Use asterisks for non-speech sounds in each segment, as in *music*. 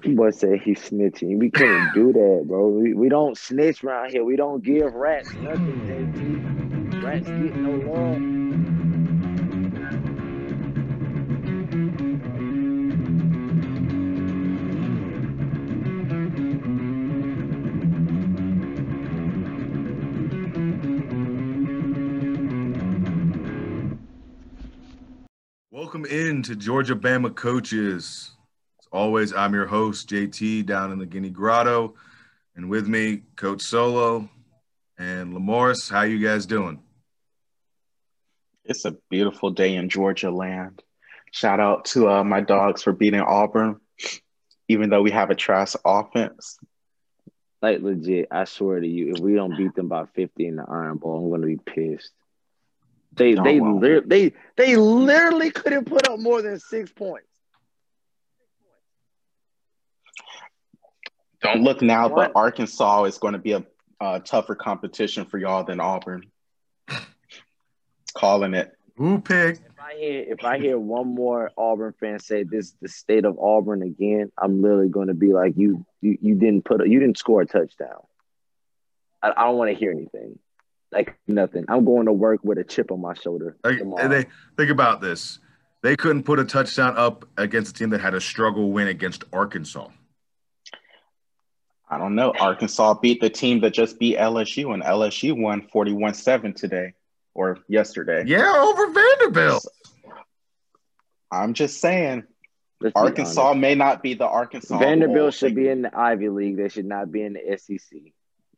Boy said he's snitching. We couldn't do that, bro. We, we don't snitch around here. We don't give rats nothing, JT. Rats get no love. Welcome in to Georgia Bama Coaches. As always, I'm your host, JT, down in the Guinea Grotto. And with me, Coach Solo and Lamorris. How you guys doing? It's a beautiful day in Georgia land. Shout out to uh, my dogs for beating Auburn, even though we have a trash offense. Like legit, I swear to you, if we don't beat them by 50 in the Iron Bowl, I'm gonna be pissed. They Oh, they wow. they they literally couldn't put up more than six points. Don't look now, What? but Arkansas is going to be a, a tougher competition for y'all than Auburn. Calling it. Who picked? If I hear if I hear one more Auburn fan say this is the state of Auburn again, I'm literally gonna be like you you, you didn't put a, you didn't score a touchdown. I, I don't want to hear anything. Like nothing. I'm going to work with a chip on my shoulder. Like, they think about this. They couldn't put a touchdown up against a team that had a struggle win against Arkansas. I don't know. Arkansas beat the team that just beat LSU, and LSU won 41 7 today or yesterday. Yeah, over Vanderbilt. I'm just saying, Let's Arkansas may not be the Arkansas. Vanderbilt Bowl. should be in the Ivy League. They should not be in the SEC.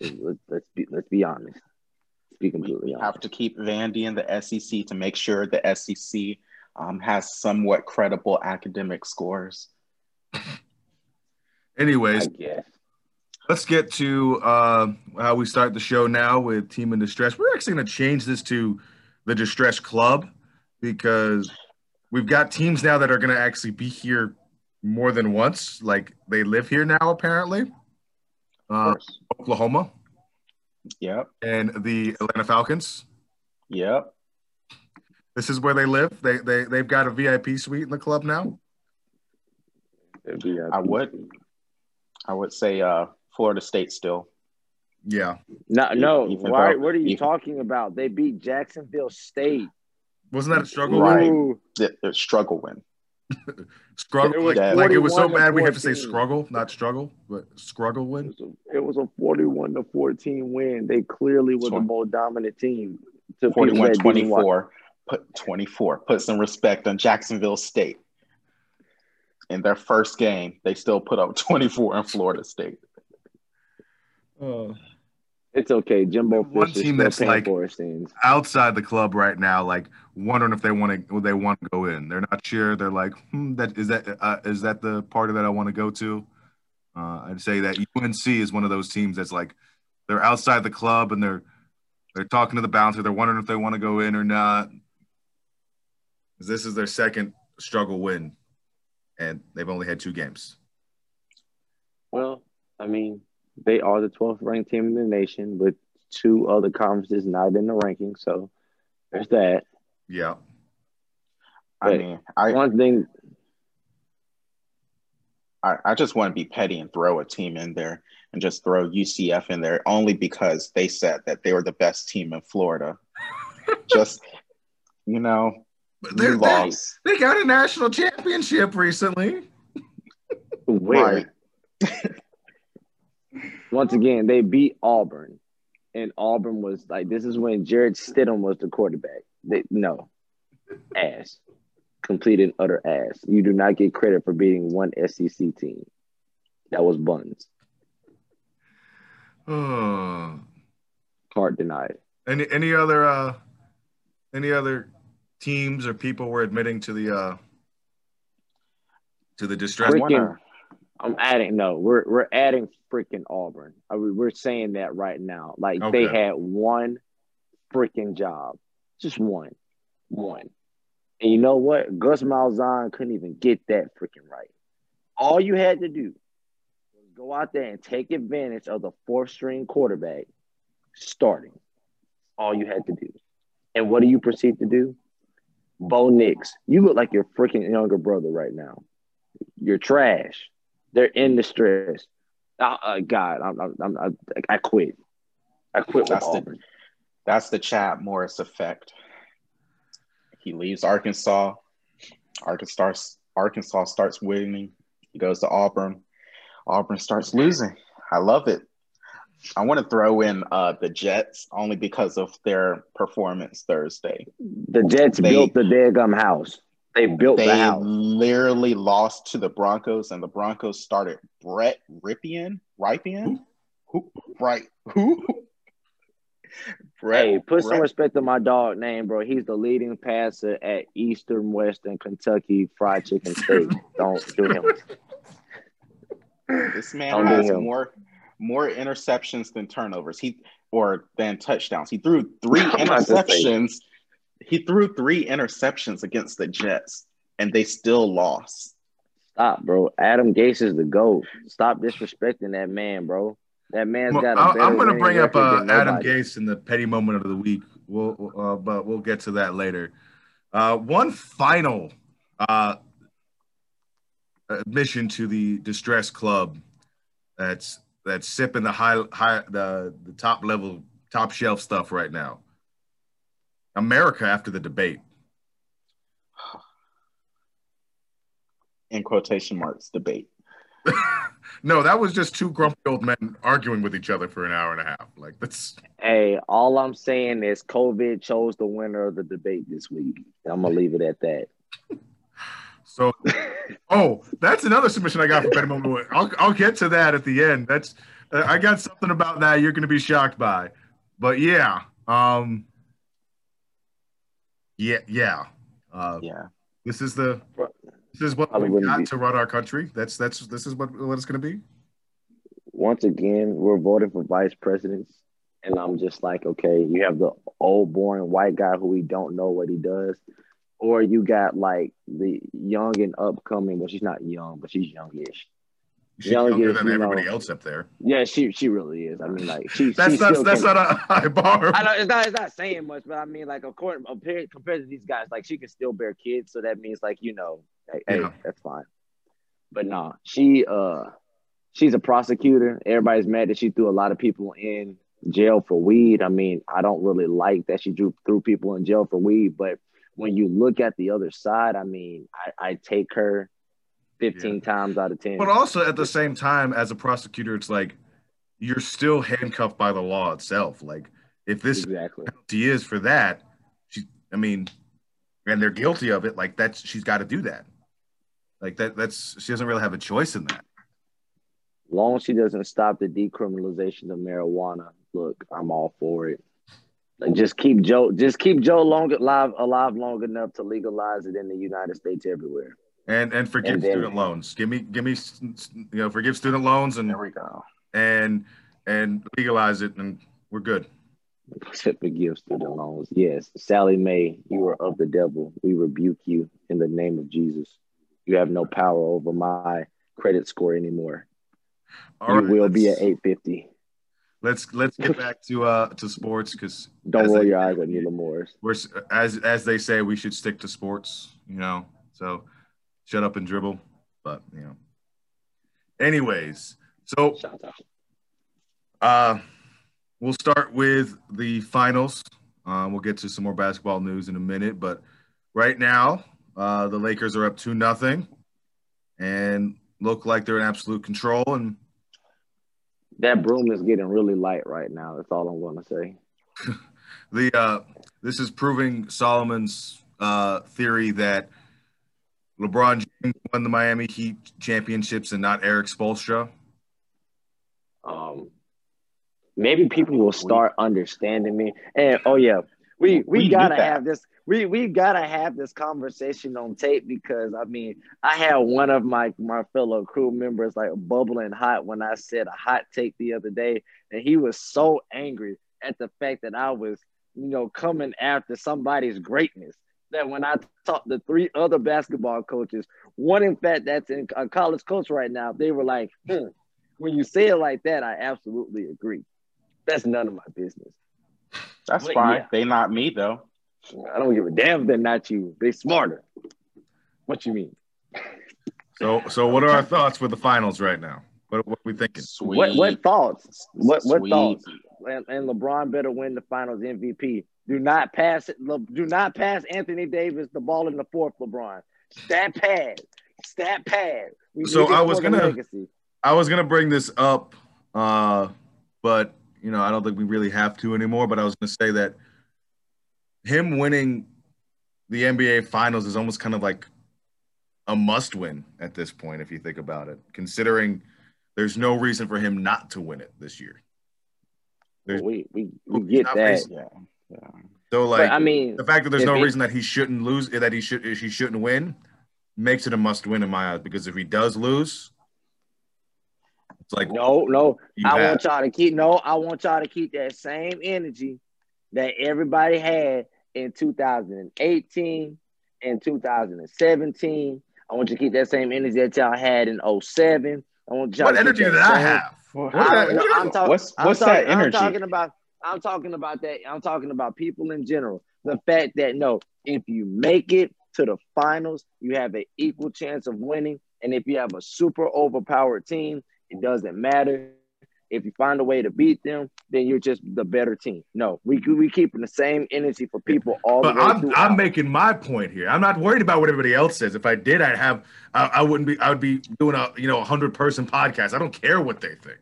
Let's, let's be let's be honest. Let's be We, completely we have to keep Vandy in the SEC to make sure the SEC um, has somewhat credible academic scores. *laughs* Anyways, I guess. Let's get to uh, how we start the show now with Team in Distress. We're actually going to change this to the Distress Club because we've got teams now that are going to actually be here more than once. Like they live here now, apparently. Uh. Oklahoma Yep. and the Atlanta Falcons. Yep. This is where they live. They they they've got a VIP suite in the club now. It'd be a I would. I would say uh, Florida State still. Yeah, No, no. Even Why, though- what are you even- talking about? They beat Jacksonville State. wasn't that a struggle? Right. Ooh, The, the struggle win. *laughs* Struggle. It Like, was like it was so bad we have to say struggle, not struggle, but struggle it win. was a, it was a 41 to 14 win. They clearly were the more dominant team. To 41 that didn't watch. 24. Put 24. Put some respect on Jacksonville State. In their first game, they still put up *laughs* 24 in Florida State. Uh, It's okay. Jimbo One team that's like- outside the club right now, like wondering if they want to they want to go in. They're not sure. They're like, hmm, that is that uh, is that the party that I want to go to? Uh, I'd say that UNC is one of those teams that's like they're outside the club and they're they're talking to the bouncer. They're wondering if they want to go in or not. This is their second struggle win, and they've only had two games. Well, I mean, they are the 12th ranked team in the nation with two other conferences not in the ranking. So there's that. Yeah, I But mean, I, One thing, I, I just want to be petty and throw a team in there and just throw UCF in there only because they said that they were the best team in Florida. *laughs* just, you know, they're, lost. they got a national championship recently. where Right. *laughs* once again they beat Auburn, and Auburn was like this is when Jarrett Stidham was the quarterback. They, no, ass, complete and utter ass. You do not get credit for beating one SEC team. That was Buns. *sighs* Oh. Card denied. Any any other uh any other teams or people were admitting to the uh to the distress? Freaking- I'm adding no, we're we're adding freaking Auburn. Uh, I mean, we're saying that right now. Like they had one freaking job, just one, one. And you know what? Gus Malzahn couldn't even get that freaking right. All you had to do was go out there and take advantage of the fourth string quarterback starting. All you had to do. And what do you proceed to do? Bo Nix, you look like your freaking younger brother right now. You're trash. They're in distress. Uh, uh, God, I'm, I'm, I'm, I quit. I quit That's with the- Auburn. That's the Chad Morris effect. He leaves Arkansas. Arkansas Arkansas starts winning. He goes to Auburn. Auburn starts losing. I love it. I want to throw in uh, the Jets only because of their performance Thursday. The Jets They- built the daggum house. They built They the literally lost to the Broncos, and the Broncos started Brett Rypien. Rypien? Who? Right. Who? Brett, Hey, put some respect on my dog name, bro. He's the leading passer at Eastern Western Kentucky Fried Chicken State. *laughs* Don't do him. This man Don't has more more interceptions than turnovers. He or than touchdowns. He threw three *laughs* I'm about to say. interceptions. He threw three interceptions against the Jets, and they still lost. Stop, bro. Adam Gase is the GOAT. Stop disrespecting that man, bro. That man's got a I- better I'm going to bring up uh, Adam. Gase in the petty moment of the week. We'll, uh, but we'll get to that later. Uh, one final uh, admission to the distress club that's that's sipping the high high the the top level top shelf stuff right now. America after the debate. In quotation marks, debate. *laughs* no, that was just two grumpy old men arguing with each other for an hour and a half. Like that's Hey, all I'm saying is COVID chose the winner of the debate this week. I'm gonna leave it at that. *laughs* So, oh, that's another submission I got for Betty Moment. I'll, I'll get to that at the end. That's uh, I got something about that you're going to be shocked by, but yeah, um, yeah, yeah. Uh, Yeah. This is the this is what Probably we got be- to run our country. That's that's this is what what it's going to be. Once again, we're voting for vice presidents, and I'm just like, okay, you have the old boring white guy who we don't know what he does, or you got like the young and upcoming. Well, she's not young, but she's youngish. She's Yeah, younger yes, than you everybody know. else up there. Yeah, she she really is. I mean, like she. That's she that's that's can- not a *laughs* high bar. I know it's not it's not saying much, but I mean like according compared compared to these guys, like she can still bear kids, so that means like you know, hey, hey, that's fine. But nah, she uh she's a prosecutor. Everybody's mad that she threw a lot of people in jail for weed. I mean, I don't really like that she drew threw people in jail for weed, but when you look at the other side, I mean, I, I take her 15 times out of 10. But also at the same time, as a prosecutor, it's like you're still handcuffed by the law itself. Like if this exactly. penalty is for that, she, I mean, and they're guilty of it. Like that's she's got to do that. Like that. That's she doesn't really have a choice in that. long as she doesn't stop the decriminalization of marijuana, look, I'm all for it. Like just keep Joe, just keep Joe long alive, alive long enough to legalize it in the United States everywhere. And and forgive And then- student loans. Give me give me you know forgive student loans and There we go. and and legalize it and we're good. Forgive student loans. Yes, Sallie Mae, you are of the devil. We rebuke you in the name of Jesus. You have no power over my credit score anymore. All you right, will be at 850. Let's let's get *laughs* back to uh to sports because Don't roll they- your eyes at Neela Morris. we're as as they say we should stick to sports. You know, so shut up and dribble. But you know, anyways, so Shout out. Uh, we'll start with the finals. Uh, we'll get to some more basketball news in a minute, but right now, uh, the Lakers are up two nothing, and look like they're in absolute control. And That broom is getting really light right now. That's all I'm going to say. *laughs* the uh, this is proving Solomon's uh, theory that LeBron James won the Miami Heat championships and not Erik Spoelstra. um maybe people will start understanding me. And oh yeah we we, We gotta have this we we gotta have this conversation on tape because i mean i had one of my my fellow crew members like bubbling hot when i said a hot take the other day and he was so angry at the fact that i was you know coming after somebody's greatness that when i talked to three other basketball coaches one in fact that's in a college coach right now they were like hmm, when you say it like that, I absolutely agree. That's none of my business. That's But fine. yeah. They not me though. I don't give a damn if they're not you. They smarter. What you mean? So, so what are our thoughts with the finals right now? What, what are we thinking? Sweet. What what thoughts? What what Sweet. thoughts? And, and LeBron better win the Finals MVP. Do not pass it. Do not pass Anthony Davis the ball in the fourth. LeBron, stat pad, stat pad. We So I was gonna- legacy. I was gonna bring this up, uh, but you know, I don't think we really have to anymore. But I was gonna say that him winning the NBA Finals is almost kind of like a must-win at this point, if you think about it. Considering there's no reason for him not to win it this year. There's- We we, we get that. facing- Yeah. Yeah. So, But like, I mean, the fact that there's no he- reason that he shouldn't lose, that he should, he shouldn't win, makes it a must-win in my eyes. Because if he does lose, it's like no, no. I have- want y'all to keep no. I want y'all to keep that same energy that everybody had in 2018 and 2017. I want you to keep that same energy that y'all had in 07. I want y'all What to energy that did I have? What- What I did don't know. I- I'm talking. What's I'm what's talking- that energy? I'm talking about. I'm talking about that. I'm talking about people in general. The fact that no, if you make it to the finals, you have an equal chance of winning. And if you have a super overpowered team, it doesn't matter. If you find a way to beat them, then you're just the better team. No, we we keeping the same energy for people all But the way I'm. I'm making my point here. I'm not worried about what everybody else says. If I did, I'd have, I, I wouldn't be, I would be doing a, you know, a hundred person podcast. I don't care what they think.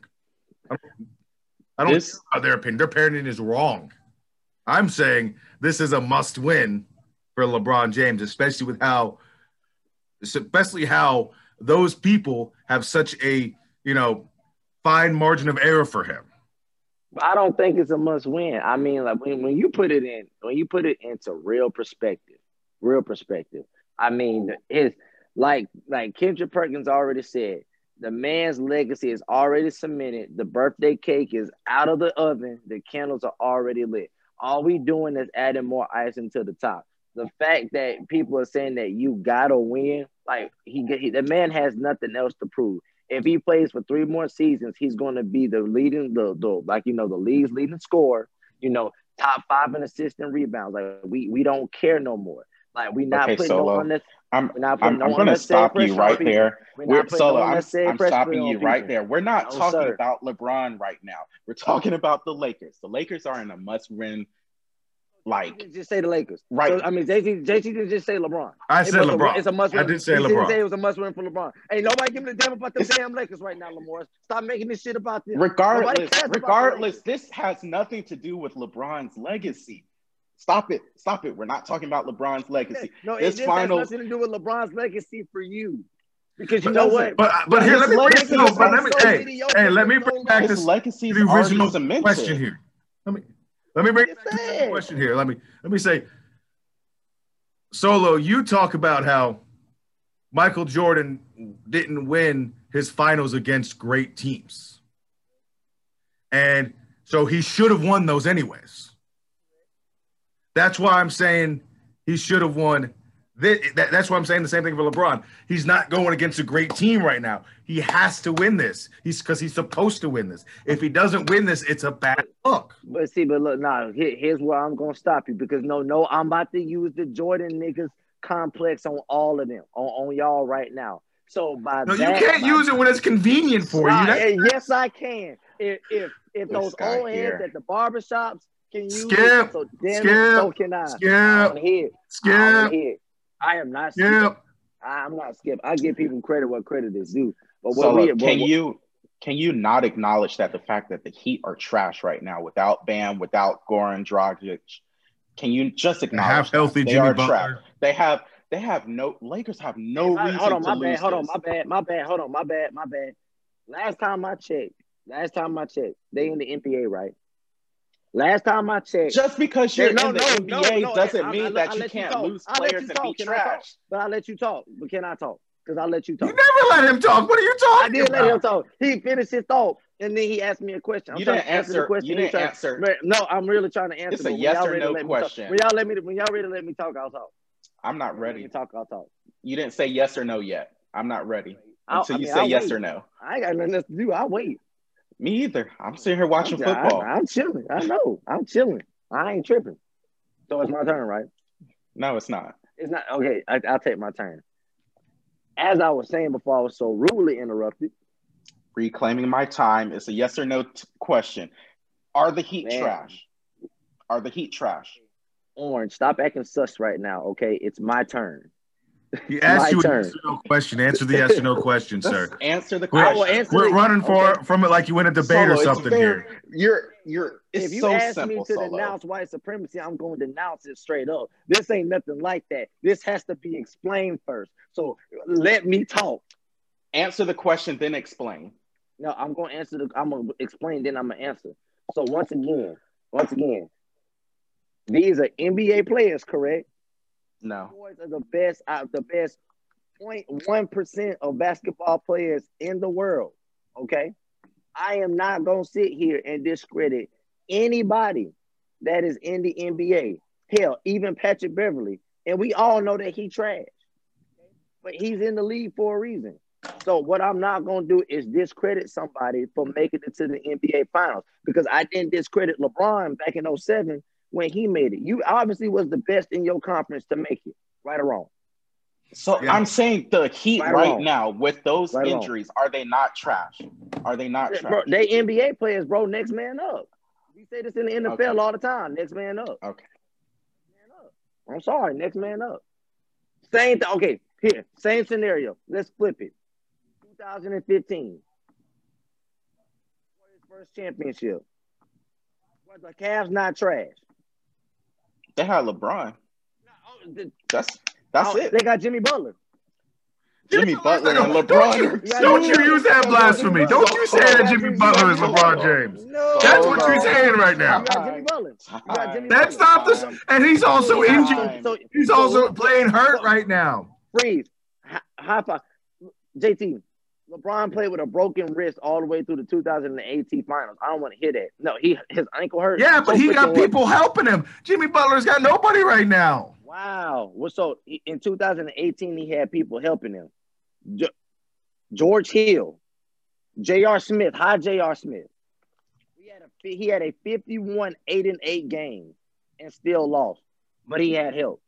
I don't, This- care about their opinion. Their opinion is wrong. I'm saying this is a must win for LeBron James, especially with how, especially how those people have such a, you know, fine margin of error for him. I don't think it's a must win. I mean, like when, when you put it in, when you put it into real perspective, real perspective. I mean, it's like like Kendrick Perkins already said, the man's legacy is already cemented. The birthday cake is out of the oven. The candles are already lit. All we doing is adding more icing to the top. The fact that people are saying that you gotta win, like he, he the man has nothing else to prove if he plays for three more seasons, he's going to be the leading, the, the like you know, the league's leading scorer. You know, top five in assists and rebounds. Like we we don't care no more. Like we not Okay, putting no Solo. unnecessary. I'm We're not putting I'm, no I'm going to stop you right people. there. We're We're not solo. no I'm, I'm stopping on you right there. We're not No, talking sir. about LeBron right now. We're talking about the Lakers. The Lakers are in a must-win. Like didn't Just say the Lakers. Right. So, I mean, JC, JC didn't just say LeBron. I It said was a- LeBron. it's a must. Win. I win. did say he didn't say it was a must win for LeBron. Hey, nobody giving a damn about the damn Lakers right now, Lamar. Stop making this shit about this. Regardless, cares about the regardless, this has nothing to do with LeBron's legacy. Stop it. Stop it. We're not talking about LeBron's legacy. *laughs* No, This it just finals- has nothing to do with LeBron's legacy for you. Because you But know what? But uh, but here, His let me bring it legacy no, but let me so hey, hey, let me bring back long. His this legacy to the original cemented. question here. Let me let me bring back to the say question here. Let me let me say, Solo, you talk about how Michael Jordan didn't win his finals against great teams, and so he should have won those anyways. That's why I'm saying he should have won. That, that- that's why I'm saying the same thing for LeBron. He's not going against a great team right now. He has to win this. He's because he's supposed to win this. If he doesn't win this, it's a bad look. But see, but look, now here, here's where I'm gonna stop you because no, no, I'm about to use the Jordan niggas complex on all of them, on, on y'all right now. So by No, you can't use it when it's convenient for you. That's- eh, yes, I can. If if if those old heads at the barbershops can use Skip, so then skip, so can I. I Skip, don't hear. it. I skip, don't hear. it. I am not skip. skip. I'm not skip. I give people credit what credit is due. But what So we look, what- can what- you can you not acknowledge that the fact that the Heat are trash right now without Bam, without Goran Dragic? Can you just acknowledge Have that? healthy they Jimmy are Butler. trash. They have they have no Lakers have no Hey, reason hold on, to my lose bad. Hold on, my bad, my bad. Hold on, my bad, my bad. Last time I checked, last time I checked, they in the NBA, right? Last time I checked, Just because you're No, in the no, NBA no, doesn't I- I- mean I that you let you can't talk. lose I players you and talk. be I trash. but I let you talk. But can I talk? Because I let you talk. You never let him talk. What are you talking? I did let him talk. He finished his thought, and then he asked me a question. I'm You trying didn't to answer the question. You didn't tried- answer. No, I'm really trying to answer. It's a yes or no let me talk- question. When y'all let me, when y'all ready to let me talk, I'll talk. I'm not ready. talk. I'll talk. You didn't say yes or no yet. I'm not ready I'll, until I you say I'll yes wait. or no. I ain't got nothing else to do. I'll wait. Me either. I'm sitting here watching I'm, football. I, am chilling. I know. I'm chilling. I ain't tripping. So it's my turn, right? No, it's not. It's not okay. I, I'll take my turn. as I was saying before, I was so rudely interrupted. Reclaiming my time. It's a yes or no t- question. Are the Heat Man. trash? Are the Heat trash? Orange, stop acting sus right now. Okay, it's my turn. He asked My you a turn. yes or no question. Answer the yes or no question, sir. Answer the We're- I will question. answer We're the- running for okay. from it like you win a debate Solo, or something fair. here. You're you're it's if you so ask simple, me to Solo. denounce white supremacy, I'm going to denounce it straight up. This ain't nothing like that. This has to be explained first. So let me talk. Answer the question, then explain. No, I'm going to answer the. I'm going to explain, then I'm going to answer. So once again, once again, these are NBA players, correct? No. Boys are the best out the best 0.1 percent of basketball players in the world. Okay, I am not gonna sit here and discredit anybody that is in the NBA. Hell, even Patrick Beverley, and we all know that he trash, but he's in the league for a reason. So what I'm not gonna do is discredit somebody for making it to the NBA Finals because I didn't discredit LeBron back in 07 when he made it. You obviously was the best in your conference to make it, right or wrong. So Yeah. I'm saying the Heat Right right, now with those Right or wrong. injuries, are they not trash? Are they not trash? Bro, they NBA players, bro. Next man up. We say this in the NFL Okay. all the time. Next man up. Okay. Man up. I'm sorry. Next man up. Same thing. Okay, here. Same scenario. Let's flip it. 2015. For his first championship. Was the Cavs not trash? They had LeBron. No, the- That's that's oh, it. They got Jimmy Butler. Jimmy Butler and Don't LeBron. you, don't you use that blasphemy. Don't you say that Jimmy Butler is LeBron James. No. That's what you're saying right now. Jimmy Butler. You got Jimmy That's not the. Um, and he's also injured. He's also playing hurt right now. freeze. Hi- High five. JT, LeBron played with a broken wrist all the way through the 2018 finals. I don't want to hear that. No, he his ankle hurt. Yeah, but so he got people helping him. Jimmy Butler's got nobody right now. Wow. Well, so in 2018, he had people helping him. Jo- George Hill, J.R. Smith, hi J.R. Smith. He had a he had a 51 8 and 8 game and still lost, but he had help.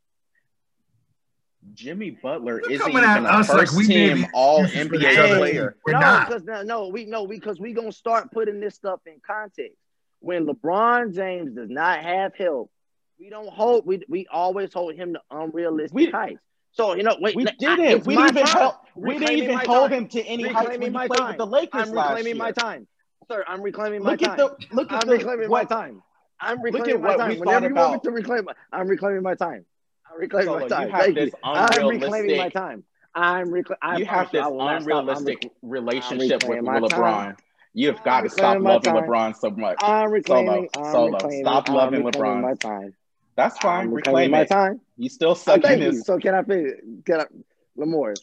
Jimmy Butler You're isn't coming at even a us like first we team these All NBA each player. We're no, not. because no, no, we no because we gonna start putting this stuff in context. When LeBron James does not have help, we don't hold. We we always hold him to unrealistic We- heights. So you know, wait, We didn't. it's We didn't even time. help. We didn't even hold time. him to any heights Reclaiming when my he played time. with the Lakers I'm last reclaiming year. my time, sir. I'm reclaiming my Look time. at the look at I'm the reclaiming what, my time. I'm reclaiming my time. Whenever you want me to reclaim, I'm reclaiming my time. I'm reclaiming Solo, my time. Thank this you. I'm reclaiming my time. I'm reclaiming. You have this I will not stop. I'm unrealistic relationship with LeBron. time. You've I'm got to stop loving time. LeBron so much. I'm reclaiming. Solo, I'm Solo, reclaiming. stop I'm loving LeBron. my time. That's fine. I'm Reclaim my time. You still suck in thank you. his. So can I finish? Can I, Lamore?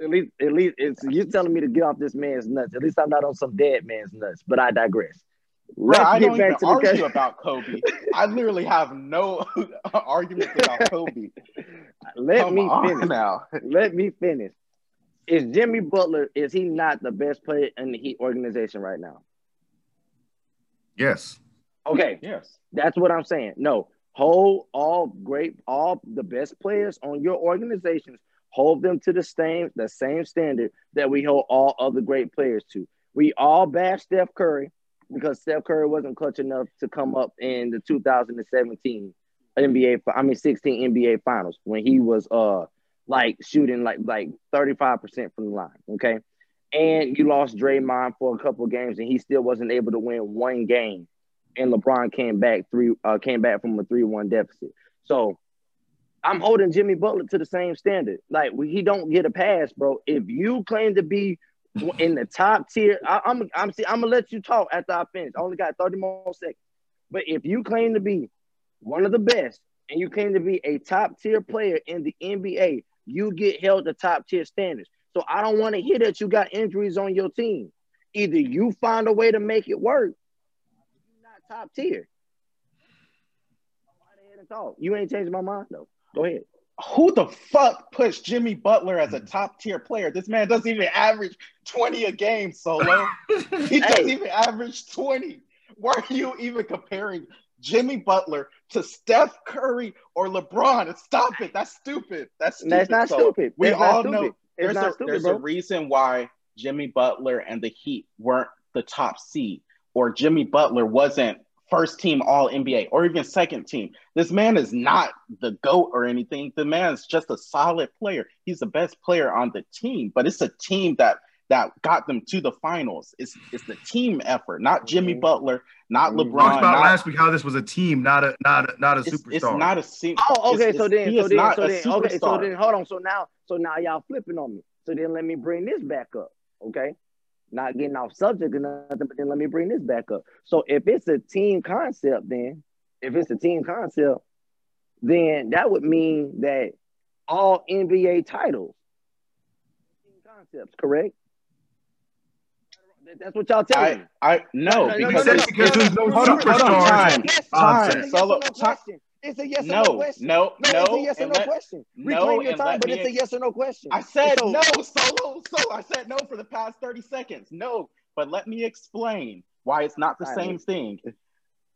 At least, at least, it's you telling me to get off this man's nuts. At least I'm not on some dead man's nuts. But I digress. Bro, Let's I get don't back even to the argue question. about Kobe. I literally have no *laughs* arguments about Kobe. Let Come me on finish. now. Let me finish. Is Jimmy Butler? Is he not the best player in the Heat organization right now? Yes. Okay, Yes. that's what I'm saying. No, hold all great, all the best players on your organizations. Hold them to the same the same standard that we hold all other great players to. We all bash Steph Curry because Steph Curry wasn't clutch enough to come up in the 2017 NBA, I mean 16 NBA Finals when he was uh like shooting like like 35% from the line. Okay. And you lost Draymond for a couple games, and he still wasn't able to win one game. And LeBron came back three uh, came back from a three one deficit. So I'm holding Jimmy Butler to the same standard. Like he don't get a pass, bro. If you claim to be *laughs* in the top tier, I, I'm I'm see, I'm gonna let you talk after I finish. I only got 30 more seconds. But if you claim to be one of the best and you claim to be a top tier player in the NBA, you get held to top tier standards. So I don't want to hear that you got injuries on your team. Either you find a way to make it work, or you're not top tier. Go ahead and talk. You ain't changing my mind though. Go ahead. Who the fuck puts Jimmy Butler as a hmm. top tier player? This man doesn't even average 20 a game, solo. *laughs* He doesn't Hey. even average 20. Why are you even comparing Jimmy Butler to Steph Curry or LeBron? Stop it. That's stupid. That's stupid. That's not So stupid. We That's not all stupid. know there's a stupid, there's a reason why Jimmy Butler and the Heat weren't the top seed, or Jimmy Butler wasn't first team All NBA or even second team. This man is not the goat or anything. The man is just a solid player. He's the best player on the team, but it's a team that that got them to the finals. It's it's the team effort, not Jimmy Mhm. Butler, not Mhm. We LeBron. talked about not- last week how this was a team, not a not a, not a it's, superstar. it's not a team. Oh, okay. it's- so then, so then, so a then, okay. So then, hold on. So now, so now y'all flipping on me. So then, let me bring this back up. Okay, not getting off subject or nothing, but then let me bring this back up. So if it's a team concept, then if it's a team concept, then that would mean that all NBA titles team concepts, correct? That's what y'all telling me. I I no, No, no, He no, because no, no, because no, there's no no, hold on, hold on, superstars. time, Yes, time, It's a yes solo, or no question. It's a yes or no No, no, No, it's a yes or no let- question. no, Reclaim your time, but it's a yes or no question. I said So- no, solo, solo. I said no for the past 30 seconds. No, but let me explain why it's not the right, same Nick. thing.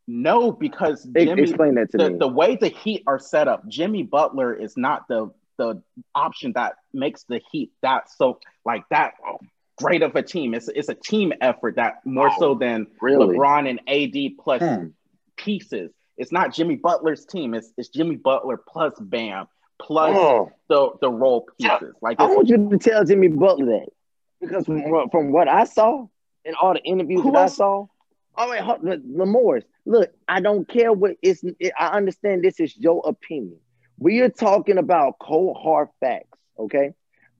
No, because Jimmy, Explain that to the, me. the way the Heat are set up, Jimmy Butler is not the the option that makes the Heat that so like that great of a team. It's it's a team effort that more so than really? LeBron and AD plus Hmm. pieces. It's not Jimmy Butler's team. It's it's Jimmy Butler plus Bam plus Oh, the the role pieces. Like I want you to tell Jimmy Butler that because from what, from what I saw in all the interviews that? I saw, all right, Lamorris. Look, I don't care what it's. It, I understand this is your opinion. We are talking about cold hard facts. Okay,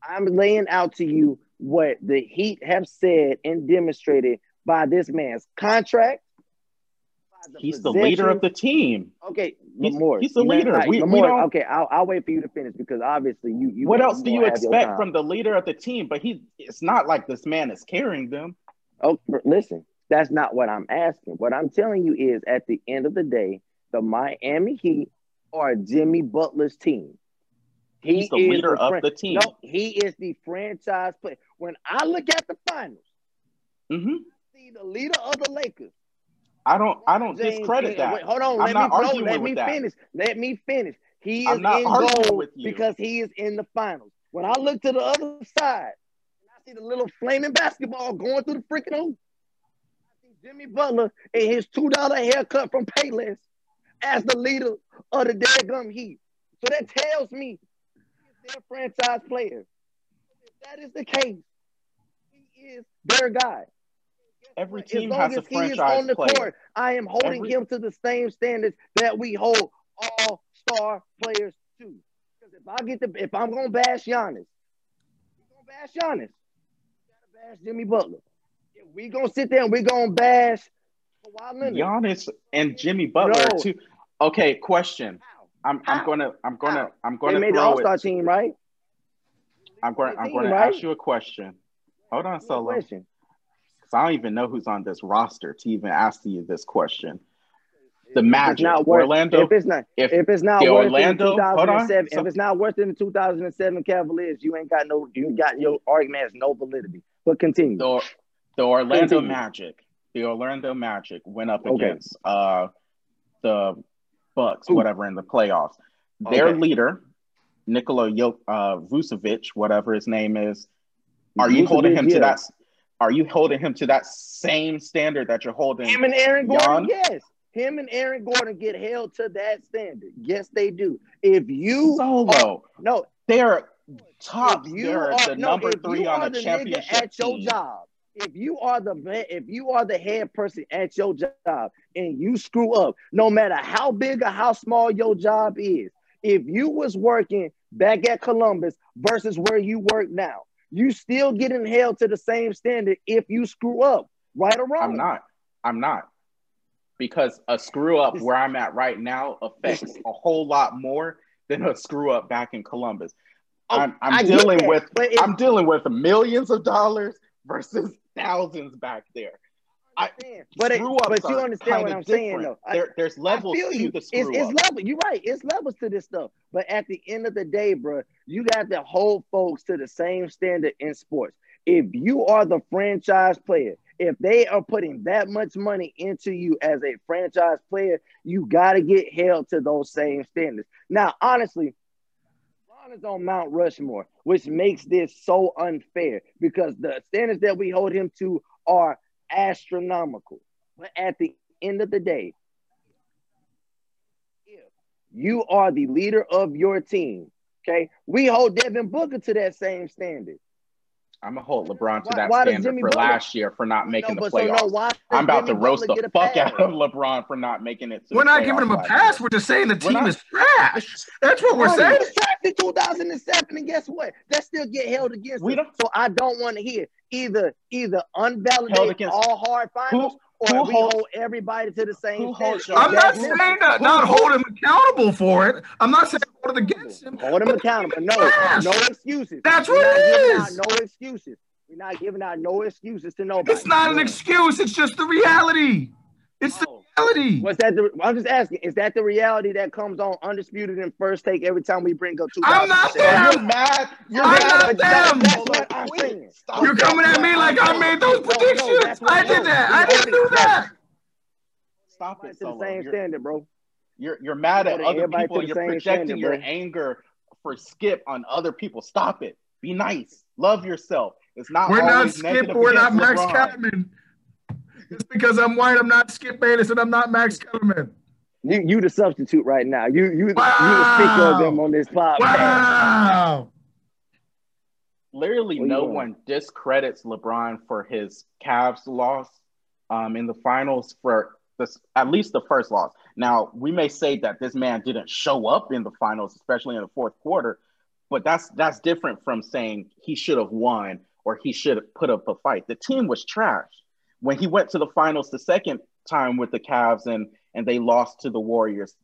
I'm laying out to you what the Heat have said and demonstrated by this man's contract. By he's the leader of the team. Okay, He's- he's the leader. not- We- we Lamorris, don't- okay, I'll, I'll wait for you to finish because obviously you. you what else do you expect from the leader of the team? But he it's not like this man is carrying them. Oh, listen, that's not what I'm asking. What I'm telling you is, at the end of the day, the Miami Heat are Jimmy Butler's team. He He's the is leader of fran- the team. No, he is the franchise player. When I look at the finals, hmm see the leader of the Lakers. I don't I don't James discredit that. Wait, hold on, I'm let me let me that. finish. Let me finish. He is in goal with you. because he is in the finals. When I look to the other side, and I see the little flaming basketball going through the freaking hoop. I see Jimmy Butler and his two dollar haircut from Payless as the leader of the daggum Heat. So that tells me he's their franchise player. If that is the case, he is their guy. Every As long has a as he is on the player. court, I am holding Every- him to the same standards that we hold all star players to. Because if I get the if I'm gonna bash Giannis, we gonna bash Giannis. Gotta bash Jimmy Butler. If we gonna sit there and we gonna bash Kawhi Leonard. Giannis and Jimmy Butler No. too. Okay, question. How? I'm I'm gonna I'm gonna How? I'm gonna They made the All Star team, right? I'm going I'm going to right? ask you a question. Hold on, Solo. question. I don't even know who's on this roster to even ask you this question. The Magic, not worth, Orlando. If it's not, If if it's not the Orlando- the hold on. 2007, So- if it's not worse than the 2007 Cavaliers, you ain't got no, you got your argument has no validity. But continue. the the Orlando Continue. Magic, the Orlando Magic went up Okay. against uh the Bucks, Who? whatever in the playoffs. Their Okay. leader, Nikola Jok- uh, Vucevic, whatever his name is, are you Vucevic, holding him yeah. to that? Are you holding him to that same standard that you're holding? Him and Aaron Gordon, Jan? yes. Him and Aaron Gordon get held to that standard. Yes, they do. If you Solo, no, they're top. if you They're are the no, number three on are the the championship at your team. job, if you are the man- if you are the head person at your job and you screw up, no matter how big or how small your job is, if you was working back at Columbus versus where you work now, you still getting held to the same standard if you screw up, right or wrong. I'm not. I'm not. Because a screw up where I'm at right now affects a whole lot more than a screw up back in Columbus. Oh, I'm, I'm dealing that, with I'm dealing with millions of dollars versus thousands back there. I- but it, but you understand what I'm saying though. I- There, there's levels to you. the It's, screw it's up. level. You're right. It's levels to this stuff. But at the end of the day, bro, you got to hold folks to the same standard in sports. If you are the franchise player, if they are putting that much money into you as a franchise player, you got to get held to those same standards. Now, honestly, LeBron is on Mount Rushmore, which makes this so unfair because the standards that we hold him to are astronomical. But at the end of the day, if you are the leader of your team, okay, we hold Devin Booker to that same standard. I'm gonna hold LeBron to Why- that why standard for Butler- last year for not making No, the but so no, playoffs. why I'm about Jimmy to roast Butler the fuck pass? out of LeBron for not making it. To We're the not giving him a pass. year. We're just saying the team not- is trash. That's what we're Bro, saying. he was trapped in 2007, and guess what? That still get held against We don't- So I don't want to hear either either unvalidated all hard finals who or we holds- hold everybody to the same who standard. I'm not saying that, not hold him accountable for it. I'm not saying hold it against him. Hold him accountable. No, Trash. no excuses. That's We're what not it giving no excuses. We're not giving out no excuses to nobody. It's not an excuse. It's just the reality. It's the Oh. reality. What's that? The, I'm just asking. Is that the reality that comes on undisputed and first take every time we bring up two? I'm not You're mad. You're I'm mad. not But them. That's what I'm saying. Stop You're that. coming at me like I made those No, no, predictions. that's I did no, that. we I didn't do that. Stop it, to the same You're, standard, bro. you're you're mad at other everybody people. the You're same projecting standard, your bro. anger for Skip on other people. Stop it. Be nice. Love yourself. It's not. We're not always Skip. We're not Max LeBron. Kellerman. Just because I'm white, I'm not Skip Bayless, and I'm not Max Kellerman. You you the substitute right now. You you you the speaker of them on this podcast. Wow. Literally, What no doing? one discredits LeBron for his Cavs loss um, in the finals for this, at least the first loss. Now, we may say that this man didn't show up in the finals, especially in the fourth quarter, but that's that's different from saying he should have won or he should have put up a fight. The team was trash when he went to the finals the second time with the Cavs and and they lost to the Warriors.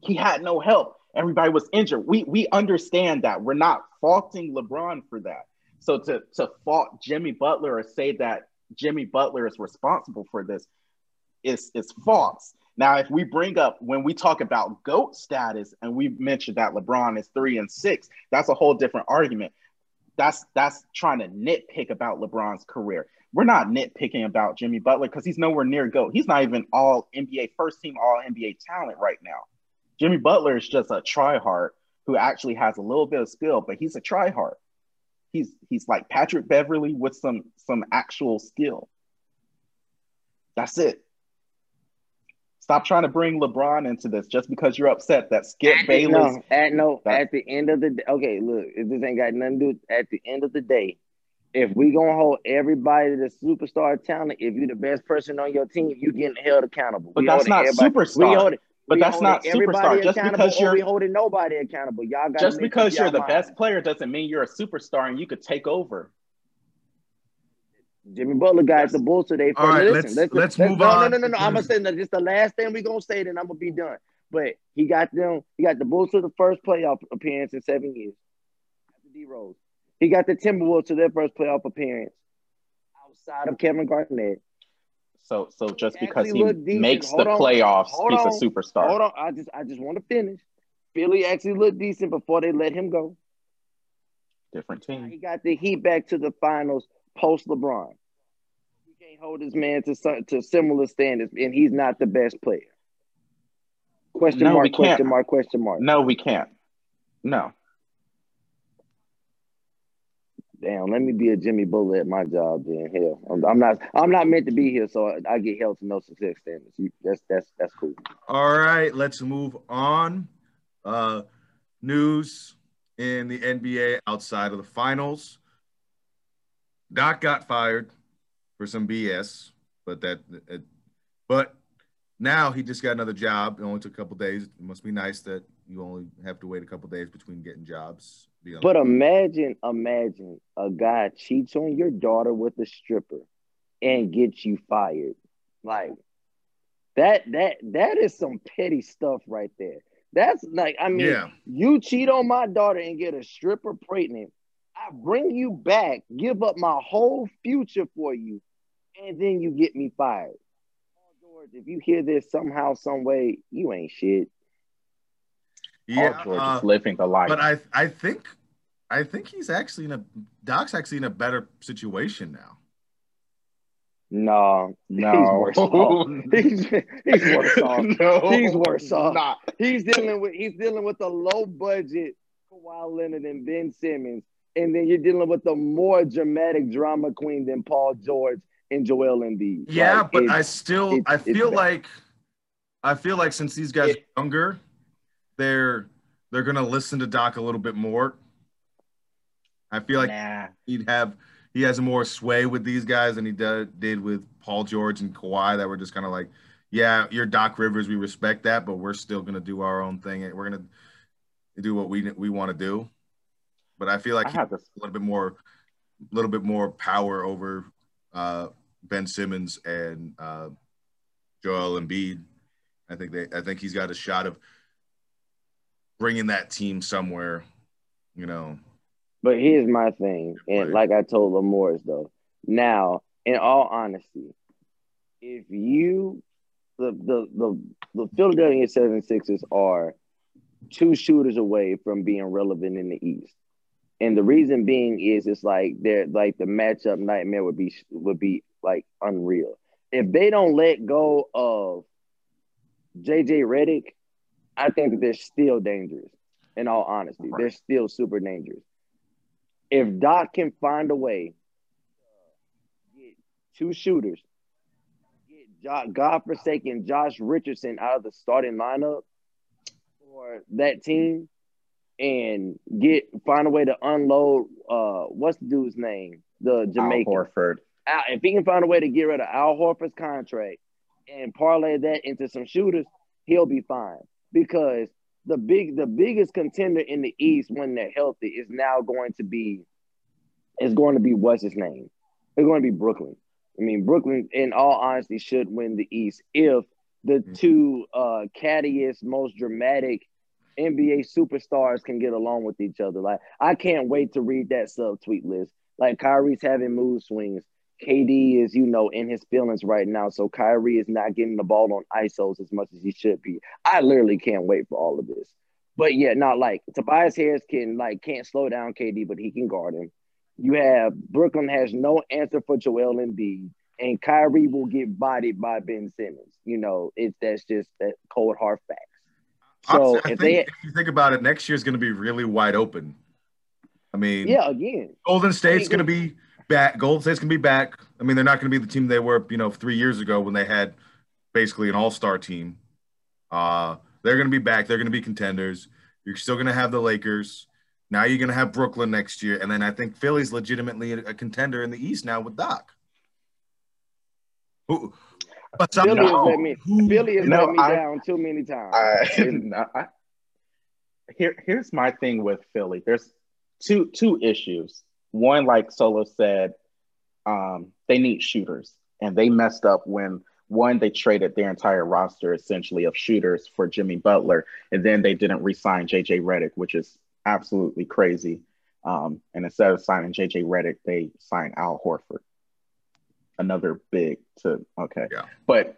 He had no help. Everybody was injured. We we understand that. We're not faulting LeBron for that. So to to fault Jimmy Butler or say that Jimmy Butler is responsible for this is is false. Now, if we bring up when we talk about GOAT status and we mentioned that LeBron is three and six, that's a whole different argument. That's that's trying to nitpick about LeBron's career. We're not nitpicking about Jimmy Butler because he's nowhere near GOAT. He's not even all NBA first team, all NBA talent right now. Jimmy Butler is just a tryhard who actually has a little bit of skill, but he's a tryhard. He's he's like Patrick Beverley with some some actual skill. That's it. Stop trying to bring LeBron into this just because you're upset that Skip Bayless. No, at no, at the end of the day, okay, look, if this ain't got nothing to do. At the end of the day, if we gonna hold everybody to superstar talent, if you're the best person on your team, you getting held accountable. But We that's not superstar. But we that's not superstar. Just accountable because you're we holding nobody accountable. Y'all got just because you're the best player doesn't mean you're a superstar and you could take over. Jimmy Butler got the Bulls today. All right, listen, let's- let's move no, on. No, no, no, no. I'm gonna say that just the last thing we're gonna say, then I'm gonna be done. But he got them. He got the Bulls to the first playoff appearance in seven years. After D Rose, he got the Timberwolves to their first playoff appearance outside of Kevin Garnett. So so just He because he makes Hold the on. playoffs, he's on. a superstar. Hold on, I just I just want to finish. Philly actually looked decent before they let him go. Different team. He got the Heat back to the finals post LeBron. We can't hold this man to to similar standards, and he's not the best player. Question No, we mark, can't. question mark, question mark. No, we can't. No. Damn, let me be a Jimmy Butler at my job. Then hell, I'm, I'm not. I'm not meant to be here, so I, I get held to no success standards. You, that's that's that's cool. All right, let's move on. Uh, news in the NBA outside of the finals. Doc got fired for some BS, but that, it, but now he just got another job. It only took a couple days. It must be nice that you only have to wait a couple days between getting jobs. But imagine, imagine a guy cheats on your daughter with a stripper and gets you fired. Like that, that, that is some petty stuff right there. That's like, I mean, yeah, you cheat on my daughter and get a stripper pregnant. I bring you back, give up my whole future for you, and then you get me fired. George, if you hear this somehow, some way, you ain't shit. yeah. Paul George uh, is living the life. but I, I think, I think he's actually in a Doc's actually in a better situation now. No, no. he's worse off. *laughs* He's, he's worse off. *laughs* no. He's worse off. Not. He's dealing with he's dealing with a low budget Kawhi Leonard and Ben Simmons, and then you're dealing with a more dramatic drama queen than Paul George and Joel Embiid. Yeah, Like, but I still I feel like I feel like since these guys It- are younger, they're they're gonna listen to Doc a little bit more. I feel like nah. he'd have he has more sway with these guys than he did, did with Paul George and Kawhi that were just kind of like, yeah, you're Doc Rivers, we respect that, but we're still gonna do our own thing. and We're gonna do what we we want to do. But I feel like I he this. a little bit more, a little bit more power over uh, Ben Simmons and uh, Joel Embiid. I think they, I think he's got a shot of bringing that team somewhere. You know, But here's my thing, and like I told Lamorris though. Now, in all honesty, if you the the the, the Philadelphia 76ers are two shooters away from being relevant in the East. And the reason being is it's like they're like the matchup nightmare would be would be like unreal. If they don't let go of JJ Redick, I think that they're still dangerous. In all honesty, Right. they're still super dangerous. If Doc can find a way, uh, get two shooters, get jo- godforsaken Josh Richardson out of the starting lineup for that team, and get find a way to unload. Uh, what's the dude's name? The Jamaican Al Horford. Al, if he can find a way to get rid of Al Horford's contract and parlay that into some shooters, he'll be fine. Because the big the biggest contender in the East when they're healthy is now going to be is going to be what's his name? It's going to be Brooklyn. I mean, Brooklyn, in all honesty, should win the East if the Mhm. two uh cattiest, most dramatic NBA superstars can get along with each other. Like, I can't wait to read that subtweet list. Like Kyrie's having mood swings. KD is, you know, in his feelings right now. So Kyrie is not getting the ball on ISOs as much as he should be. I literally can't wait for all of this. But yeah, not like Tobias Harris can like can't slow down KD, but he can guard him. You have Brooklyn has no answer for Joel Embiid, and Kyrie will get bodied by Ben Simmons. You know, it's that's just that cold hard facts. So I if think they, if you think about it, next year is going to be really wide open. I mean, yeah, again, Golden State's going to be back. Golden State's going to be back. I mean, they're not going to be the team they were, you know, three years ago when they had basically an all-star team. Uh, they're going to be back. They're going to be contenders. You're still going to have the Lakers. Now you're going to have Brooklyn next year, and then I think Philly's legitimately a, a contender in the East now with Doc. Who? But Philly has let me who- Philly has No, let me I- down too many times. I, *laughs* no, I, here, here's my thing with Philly. There's two two issues. One, like Solo said, um, they need shooters, and they messed up when one they traded their entire roster essentially of shooters for Jimmy Butler, and then they didn't re-sign JJ Redick, which is absolutely crazy. Um, and instead of signing JJ Redick, they signed Al Horford, another big to okay, Yeah. but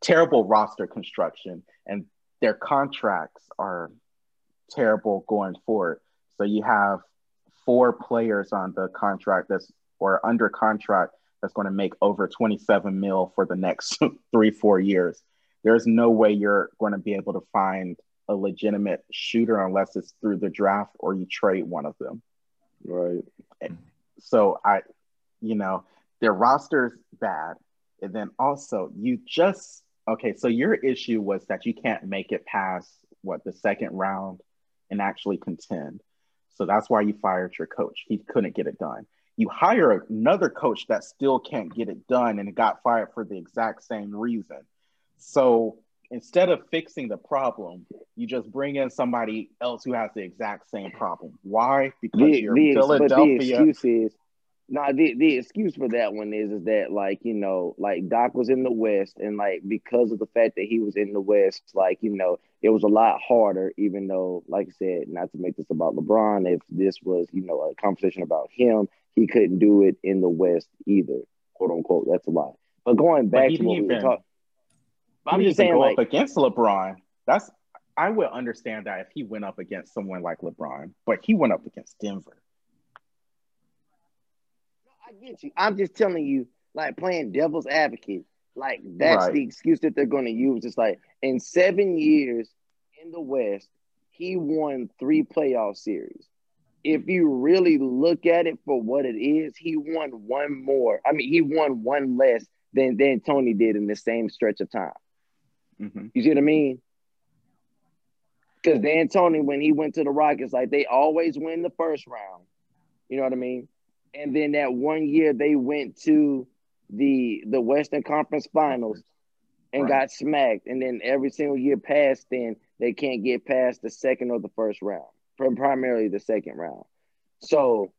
terrible roster construction, and their contracts are terrible going forward. So you have four players on the contract that's or under contract that's going to make over 27 mil for the next *laughs* three, four years. There's no way you're going to be able to find a legitimate shooter unless it's through the draft or you trade one of them. right. So I, you know, their roster's bad. And then also you just okay, so your issue was that you can't make it past what the second round and actually contend. So that's why you fired your coach. He couldn't get it done. You hire another coach that still can't get it done and got fired for the exact same reason. So instead of fixing the problem, you just bring in somebody else who has the exact same problem. Why? Because The, you're the, but the excuse is no, the, the excuse for that one is is that like you know like Doc was in the West and like because of the fact that he was in the West like you know it was a lot harder even though like I said not to make this about LeBron if this was you know a conversation about him he couldn't do it in the West either quote unquote that's a lie but going back he to what we were even- talking I'm just saying go like up against LeBron. That's I would understand that if he went up against someone like LeBron, but he went up against Denver. Get you. I'm just telling you, like playing devil's advocate. Like that's Right. the excuse that they're going to use. It's like in seven years in the West, he won three playoff series. If you really look at it for what it is, he won one more. I mean, he won one less than than Tony did in the same stretch of time. Mhm. You see what I mean? Because D'Antoni, when he went to the Rockets, like they always win the first round. You know what I mean? And then that one year they went to the the Western Conference Finals and Right. got smacked. And then every single year past then, they can't get past the second or the first round, from primarily the second round. So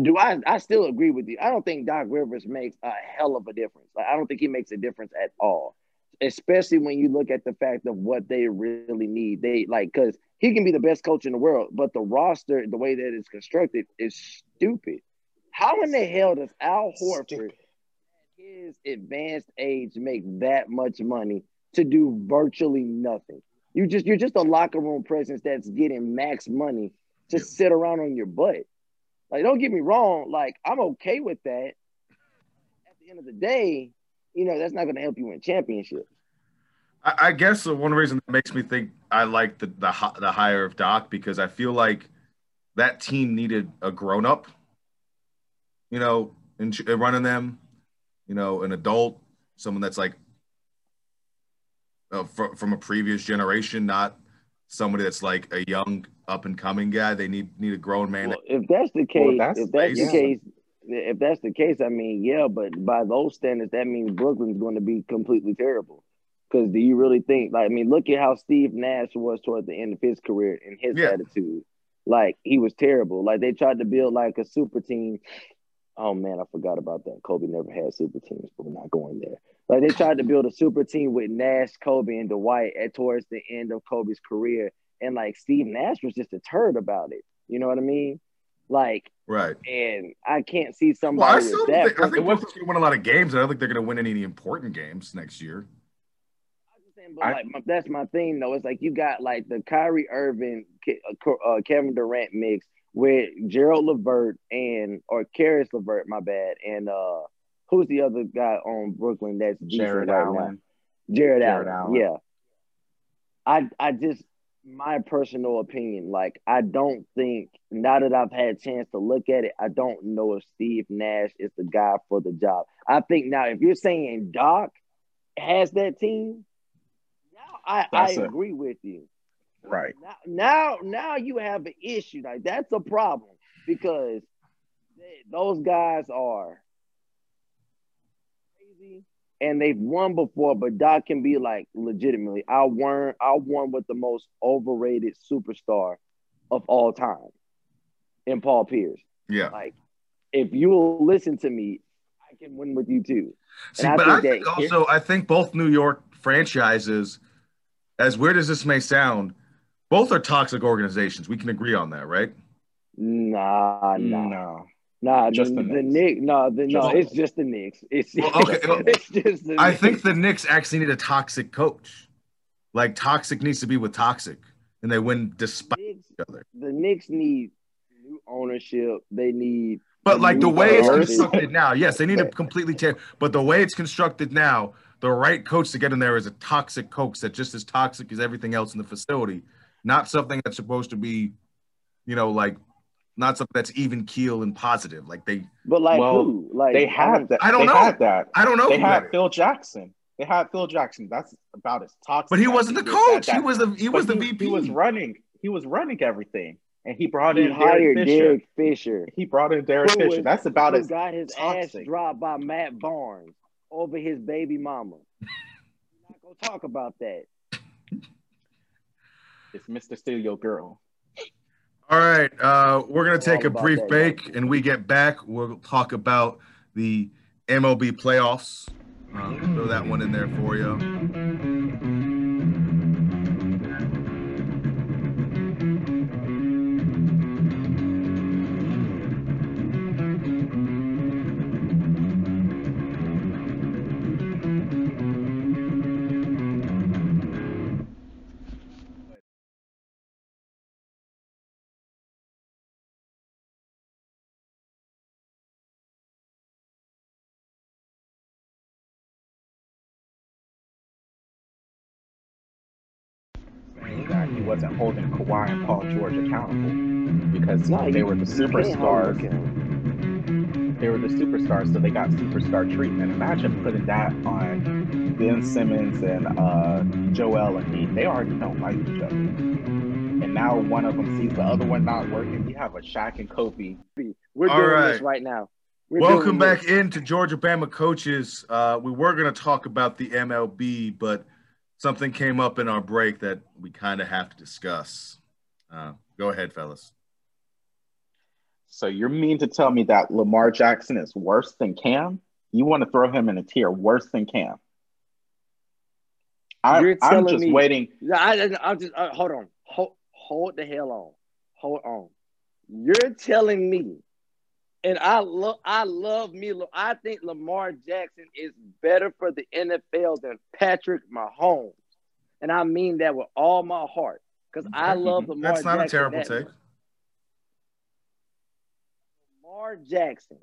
do I I still agree with you. I don't think Doc Rivers makes a hell of a difference. Like I don't think he makes a difference at all. Especially when you look at the fact of what they really need. They like because he can be the best coach in the world, but the roster, the way that it's constructed, is stupid. How in the hell does Al Horford Stupid. his advanced age make that much money to do virtually nothing? You just you're just a locker room presence that's getting max money to sit around on your butt. Like, don't get me wrong, like I'm okay with that. At the end of the day, you know, that's not gonna help you win championships. I, I guess the one reason that makes me think I like the the the hire of Doc because I feel like that team needed a grown up, you know, in, ch- running them, you know, an adult, someone that's like uh, fr- from a previous generation, not somebody that's like a young up and coming guy. They need need a grown man. Well, if that's the Well, case, that's- if that's yeah. the case, if that's the case, I mean, yeah, but by those standards, that means Brooklyn's going to be completely terrible. Because do you really think? Like, I mean, look at how Steve Nash was toward the end of his career and his Yeah. attitude. Like, he was terrible. Like, they tried to build like a super team. Oh man, I forgot about that. Kobe never had super teams, but we're not going there. Like, they tried to build a super team with Nash, Kobe, and Dwight at towards the end of Kobe's career, and like Steve Nash was just a turd about it. You know what I mean? Like, right. and I can't see somebody Well, I still with that. think, I think Brooklyn's going to win a lot of games. I don't think they're going to win any important games next year. I'm just saying, but I- like my, that's my thing though. It's like you got like the Kyrie Irving, uh, uh, Kevin Durant mix with Gerald Levert and or Caris LeVert, my bad, and uh, who's the other guy on Brooklyn that's Jarrett right Allen. now? Jarrett, Jarrett Allen. Allen. Yeah. I I just my personal opinion, like I don't think now that I've had a chance to look at it, I don't know if Steve Nash is the guy for the job. I think now if you're saying Doc has that team, I, I agree with you. Right. Now, now, now you have an issue. Like that's a problem because those guys are crazy and they've won before. But Doc can be like legitimately, I won. I won with the most overrated superstar of all time, in Paul Pierce. Yeah. Like, if you will listen to me, I can win with you too. See, I but I think also I think both New York franchises, as weird as this may sound, both are toxic organizations. We can agree on that, right? Nah, nah. No. Nah, Just the, the the Knicks. Knicks. No, the, no, Just- it's just the Knicks. It's, Well, okay, *laughs* well, it's just the I Knicks. think the Knicks actually need a toxic coach. Like toxic needs to be with toxic, and they win despite Knicks, each other. the Knicks need new ownership. They need, But like the way it's constructed now, yes, they need to *laughs* completely tear. But the way it's constructed now, the right coach to get in there is a toxic coach that's just as toxic as everything else in the facility, not something that's supposed to be, you know, like not something that's even keel and positive. Like they, but like Well, who? Like They I have that. I don't they know. Had that. I don't know. They had. Phil Jackson. They had Phil Jackson. That's about as toxic. but he wasn't the it gets at coach. He was the he but was the he, VP. He was running. He was running everything, and he brought He in hired Derek Fisher. Derek Fisher. He brought in Derek Who Fisher. was- That's about who as got his ass dropped by Matt Barnes over his baby mama. We're not gonna talk about that. it's Mr. Steal Your Girl. All right, uh, we're gonna take a brief that, break, and we get back. We'll talk about the MLB playoffs. Uh, throw that one in there for you. Kawhi and Paul George accountable because No, they you- were the you can't superstars. They were the superstars, so they got superstar treatment. Imagine putting that on Ben Simmons and uh, Joel Embiid. They already don't like each other, and now one of them sees the other one not working. We have a Shaq and Kobe. We're All doing right. this right now. We're Welcome back this. into Georgia Bama coaches. Uh, we were going to talk about the MLB, but something came up in our break that we kind of have to discuss. Uh, go ahead, fellas. So you're mean to tell me that Lamar Jackson is worse than Cam? You want to throw him in a tier worse than Cam? I, I'm just me- waiting. I, I, I'm just uh, hold on. Hold, hold the hell on. Hold on. You're telling me, and I love, I love me. I think Lamar Jackson is better for the NFL than Patrick Mahomes, and I mean that with all my heart because mm-hmm. I love Lamar. That's not Jackson a terrible take. much. Lamar Jackson,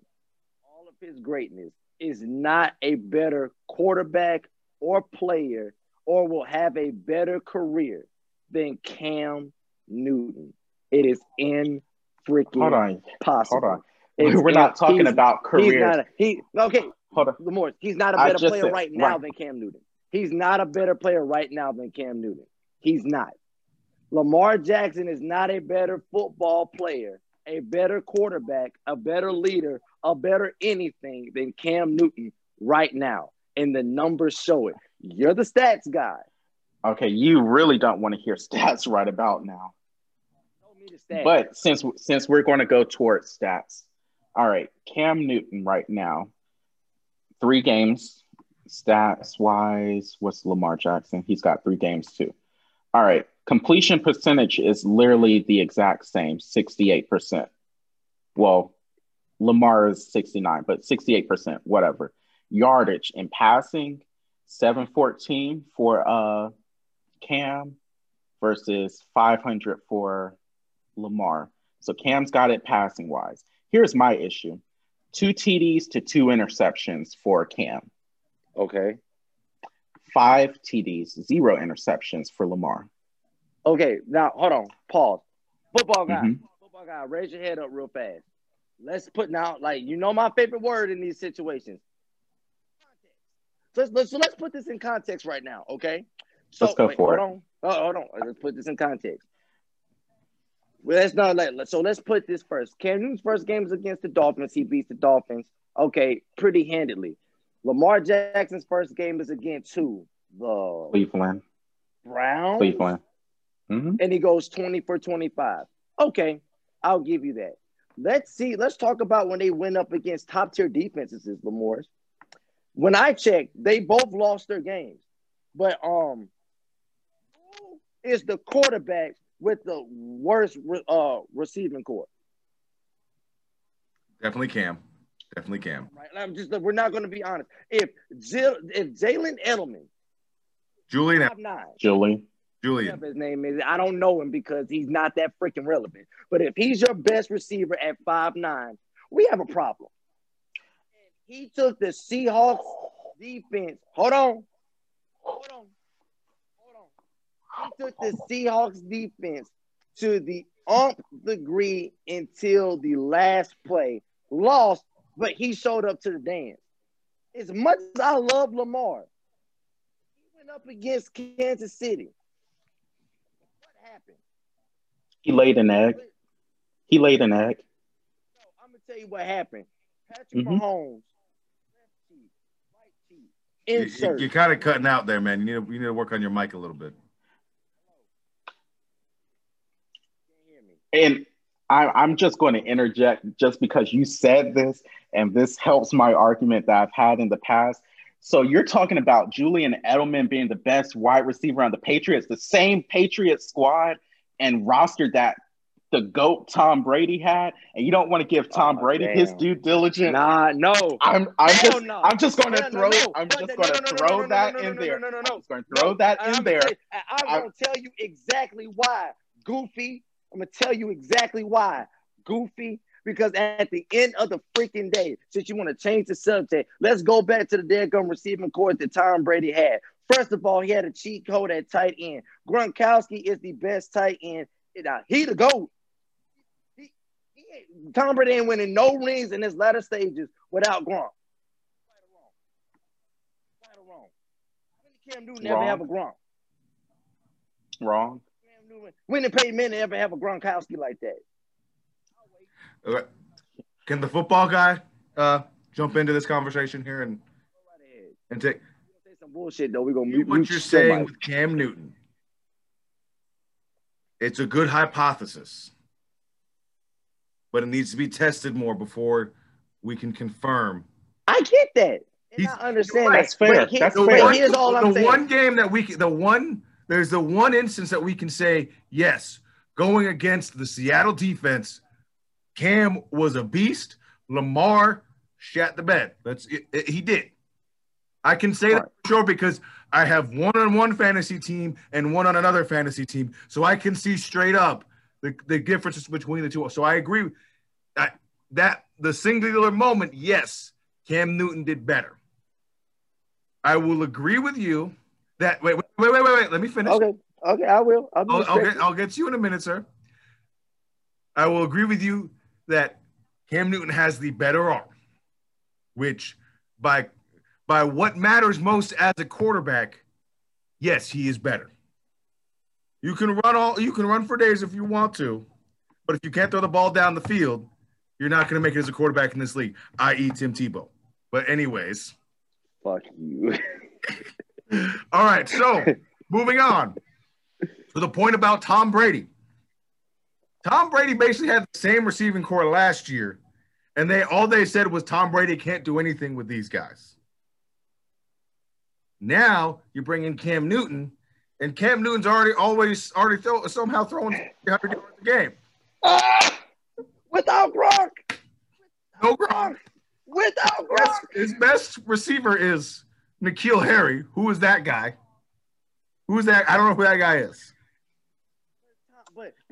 all of his greatness, is not a better quarterback or player or will have a better career than Cam Newton. It is in freaking Hold on, possible. hold on. It's We're not talking he's- about He's not a, he okay. Hold on. Lamar, he's not a better player said- right now right. than Cam Newton. He's not a better player right now than Cam Newton. He's not. Lamar Jackson is not a better football player, a better quarterback, a better leader, a better anything than Cam Newton right now. And the numbers show it. You're the stats guy. Okay, you really don't want to hear *laughs* stats right about now. Show me the stats. But since since we're going to go towards stats, all right, Cam Newton right now, three games stats wise. What's Lamar Jackson? He's got three games too. All right, completion percentage is literally the exact same, sixty-eight percent. Well, Lamar is sixty-nine, but sixty-eight percent, whatever. Yardage in passing, seven fourteen for uh Cam versus five hundred for Lamar. So Cam's got it passing wise. Here's my issue two TDs to two interceptions for Cam, okay. five TDs, zero interceptions for Lamar. Okay. Now hold on. Pause. Football guy. Mhm. Football guy, raise your head up real fast. Let's put now, like you know, my favorite word in these situations. So let's let's, so let's put this in context right now, okay? So Let's go for hold it. On. Oh, hold on. Let's put this in context. Well, let's not let so let's put this first. Cam Newton's first game is against the Dolphins. He beats the Dolphins. Okay, pretty handedly. Lamar Jackson's first game is against who? The Cleveland, Browns. Cleveland. Mhm. and he goes 20 for 25. Okay, I'll give you that. Let's see. Let's talk about when they went up against top tier defenses, is Lamar's. When I checked, they both lost their games. But um, who is the quarterback with the worst re- uh receiving core? Definitely Cam. Definitely Cam. Right. I'm just we're not going to be honest. If Jill, if Jalen Edelman, Julian. five nine, Julie. Julian. his name is. I don't know him because he's not that freaking relevant. But if he's your best receiver at five nine, we have a problem. He took the Seahawks defense. Hold on. Hold on. Hold on. He took the Seahawks defense to the ump degree until the last play. Lost, but he showed up to the dance. As much as I love Lamar, he went up against Kansas City. What happened? He laid an egg. He laid an egg. I'm gonna tell you what happened. Patrick Mhm. Mahomes, left cheek, right cheek, You, insert. are kind of cutting out there, man. You need to, you need to work on your mic a little bit. Can't hear me. And I, I'm just going to interject just because you said this, and this helps my argument that I've had in the past. So you're talking about Julian Edelman being the best wide receiver on the Patriots, the same Patriots squad and roster that the GOAT Tom Brady had, and you don't want to give Tom Oh, Brady his due diligence. Nah, no. I'm I'm Hell just no. I'm just going to throw. I'm just no, going to no, no, throw no, no, that no, no, in no, there. no, no, no, I'm just going to throw that in there. tell you- I- I'm gonna tell you exactly why, Goofy. I'm gonna tell you exactly why, Goofy. Because at the end of the freaking day, since you want to change the subject, let's go back to the dead gum receiving court that Tom Brady had. First of all, he had a cheat code at tight end. Gronkowski is the best tight end. Now, he the GOAT. He, he Tom Brady ain't winning no rings in his latter stages without Gronk. Right or wrong? Right or wrong? Did Cam Newton ever Wrong. have a Gronk? Wrong. When did Peyton Manning ever have a Gronkowski like that? Okay. Can the football guy uh, jump into this conversation here and, Go right ahead. and take some bullshit though. We're gonna you- mute what mute you're saying with Cam Newton? It's a good hypothesis, but it needs to be tested more before we can confirm. I get that. And He's- I understand right. that. That's fair. But here- That's The fair. one, here's all I'm the saying. one game that we can, the one there's the one instance that we can say yes, going against the Seattle defense, Cam was a beast. Lamar shat the bed. That's it, it- he did. I can say that for sure because I have one on one fantasy team and one on another fantasy team, so I can see straight up the, the differences between the two. So I agree that that the singular moment, yes, Cam Newton did better. I will agree with you that wait, wait, wait, wait, wait, wait. Let me finish. Okay, okay, I will. I'll, I'll, I'll get. I'll get to you in a minute, sir. I will agree with you that Cam Newton has the better arm, which by by what matters most as a quarterback, yes, he is better. You can run all you can run for days if you want to, but if you can't throw the ball down the field, you're not going to make it as a quarterback in this league, i.e., Tim Tebow. But anyways, Fuck you. *laughs* all right. So moving on to the point about Tom Brady. Tom Brady basically had the same receiving core last year, and they all they said was Tom Brady can't do anything with these guys. Now you bring in Cam Newton, and Cam Newton's already always already throw, somehow throwing 300 yards a game. Ah! *laughs* Without Gronk, No Gronk. without Gronk. his best receiver is N'Keal Harry. Who is that guy? Who is that? I don't know who that guy is.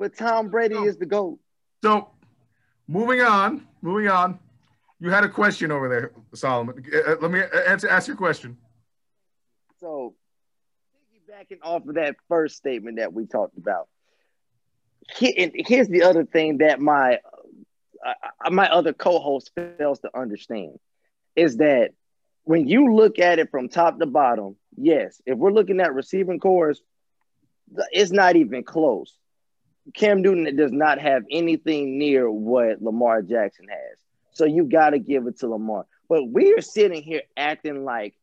But Tom Brady is the goat. So, moving on, moving on. You had a question over there, Solomon. Uh, uh, let me answer, ask your question. So piggybacking off of that first statement that we talked about. here's the other thing that my uh, uh, my other co-host fails to understand is that when you look at it from top to bottom, yes, if we're looking at receiving cores, it's not even close. Cam Newton does not have anything near what Lamar Jackson has. So you got to give it to Lamar. But we are sitting here acting like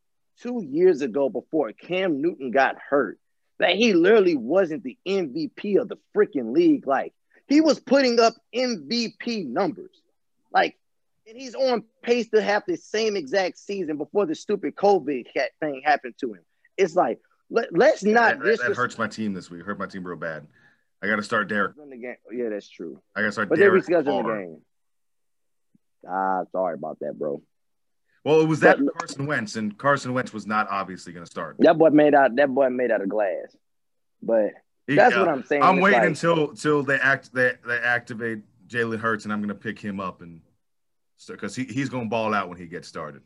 two years ago before Cam Newton got hurt that he literally wasn't the MVP of the freaking league. Like he was putting up MVP numbers. Like, and he's on pace to have the same exact season before the stupid COVID cat thing happened to him. It's like, let, let's not That, that- that hurts my team this week. Hurt my team real bad. I got to start Derek. the. Yeah, that's true. I got to start But they Derek. rescheduled the Carr. game. Ah, sorry about that, bro. Well, it was that But- Carson Wentz, and Carson Wentz was not obviously going to start. That boy made out. That boy made out of glass. But that's what I'm saying. I'm It's waiting like- until until they act they, they activate Jalen Hurts, and I'm going to pick him up and because he, he's going to ball out when he gets started.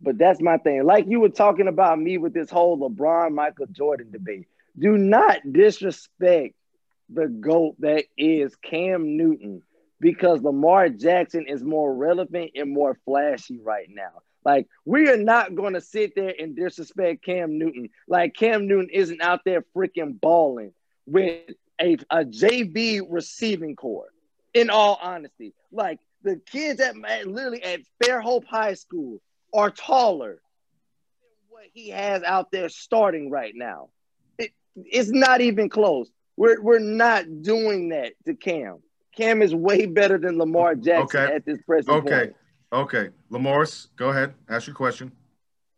But that's my thing. Like you were talking about me with this whole LeBron Michael Jordan debate. Do not disrespect the GOAT that is Cam Newton because Lamar Jackson is more relevant and more flashy right now. Like, we are not going to sit there and disrespect Cam Newton. Like, Cam Newton isn't out there freaking balling with a, a JV receiving core, in all honesty. Like, the kids at, literally at Fairhope High School are taller than what he has out there starting right now. It, it's not even close. We're, we're not doing that to Cam. Cam is way better than Lamar Jackson Okay. at this present Okay. point. Okay, okay. Lamorris, go ahead. Ask your question.